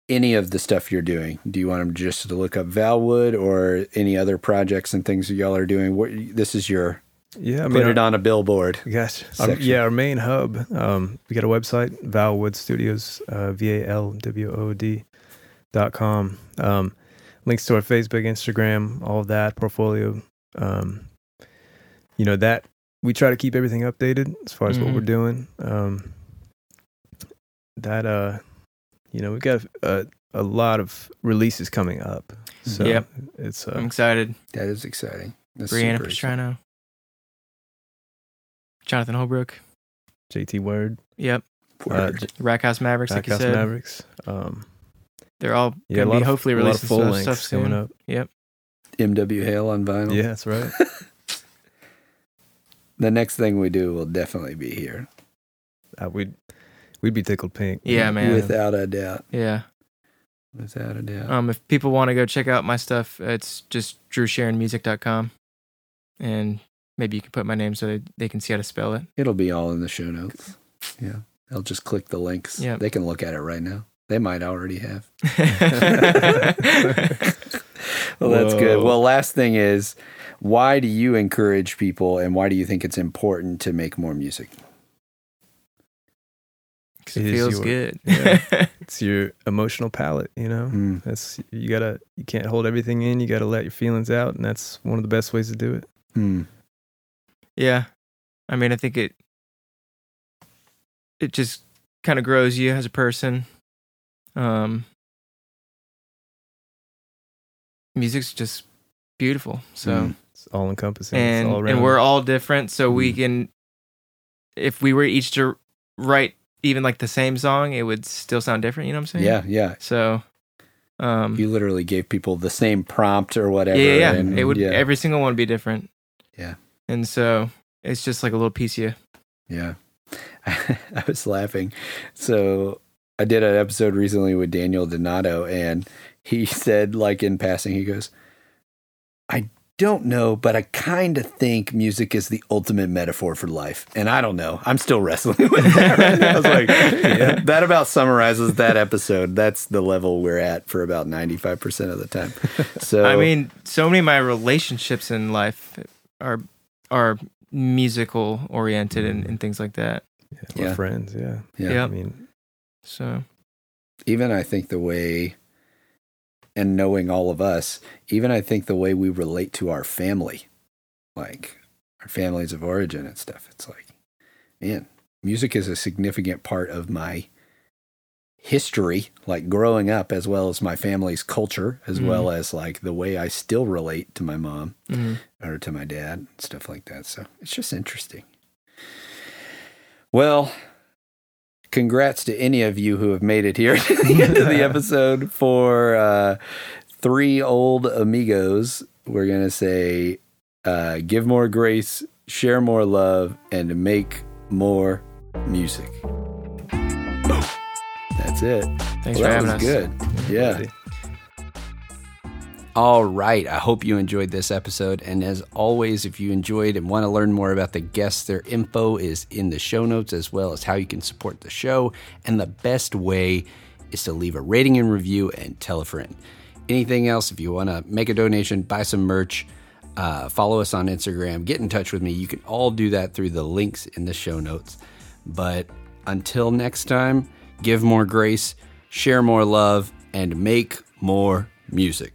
any of the stuff you're doing? Do you want them just to look up Valwood or any other projects and things that y'all are doing? What, this is your Yeah, I put mean, it on a billboard. Gosh, our, yeah, our main hub. Um, we got a website, Valwood Studios, uh, V A L W O D dot com. Um, links to our Facebook, Instagram, all of that portfolio. Um, you know that we try to keep everything updated as far as what Mhm. we're doing. Um, that uh, you know, we've got a, a lot of releases coming up. So Yep. it's uh, I'm excited. That is exciting. That's Brianna super exciting. Pastrano, Jonathan Holbrook. JT Word, Yep. uh, Word. J- Rackhouse Mavericks, like you said. Mavericks. Um, They're all Yeah, gonna lot be of hopefully a lot of releasing full stuff, lengths stuff soon. coming up. Yep. MW Hale on vinyl. Yeah, that's right. *laughs* The next thing we do will definitely be here. uh, we'd we'd be tickled pink. Yeah, man. Without a doubt. Yeah. Without a doubt. Um, if people want to go check out my stuff, it's just drewsharonmusic.com. And maybe you can put my name so they, they can see how to spell it. It'll be all in the show notes. Yeah. They'll just click the links. Yep. They can look at it right now. They might already have. *laughs* *laughs* well, that's good. Well, last thing is why do you encourage people and why do you think it's important to make more music? 'Cause it It is feels your- good. yeah. *laughs* It's your emotional palette, you know. Mm. That's you gotta you can't hold everything in. You gotta let your feelings out, and that's one of the best ways to do it. Hmm. yeah. I mean, I think it it just kind of grows you as a person. Um music's just beautiful. So Mm. It's all encompassing. and it's all and we're all different so we Mm. can if we were each to write even like the same song it would still sound different you know what i'm saying Yeah, yeah. so um You literally gave people the same prompt or whatever. yeah yeah, and- it would yeah, every single one would be different Yeah. and so it's just like a little piece of you yeah. *laughs* I was laughing. So I did an episode recently with Daniel Donato, and he *laughs* said, like in passing, he goes, I don't know, but I kind of think music is the ultimate metaphor for life. And I don't know. I'm still wrestling *laughs* with that. Right now. I was like, yeah, that about summarizes that episode. That's the level we're at for about 95% of the time. So, i mean so many of my relationships in life are are musical oriented and, and things like that yeah, Yeah. friends. Yeah, yeah. yeah. I mean, so even I think the way and knowing all of us, even I think the way we relate to our family, like our families of origin and stuff, it's like, man, music is a significant part of my history, like growing up, as well as my family's culture, as Mhm. well as like the way I still relate to my mom mhm. or to my dad, stuff like that. So it's just interesting. Well, congrats to any of you who have made it here *laughs* to the end of the *laughs* episode. For uh, three old amigos, we're going to say uh, give more grace, share more love, and make more music. *gasps* That's it. thanks Well, for having us good. Yeah. All right. I hope you enjoyed this episode. And as always, if you enjoyed and want to learn more about the guests, their info is in the show notes, as well as how you can support the show. And the best way is to leave a rating and review and tell a friend. Anything else, if you want to make a donation, buy some merch, uh, follow us on Instagram, get in touch with me. You can all do that through the links in the show notes. But until next time, give more grace, share more love, and make more music.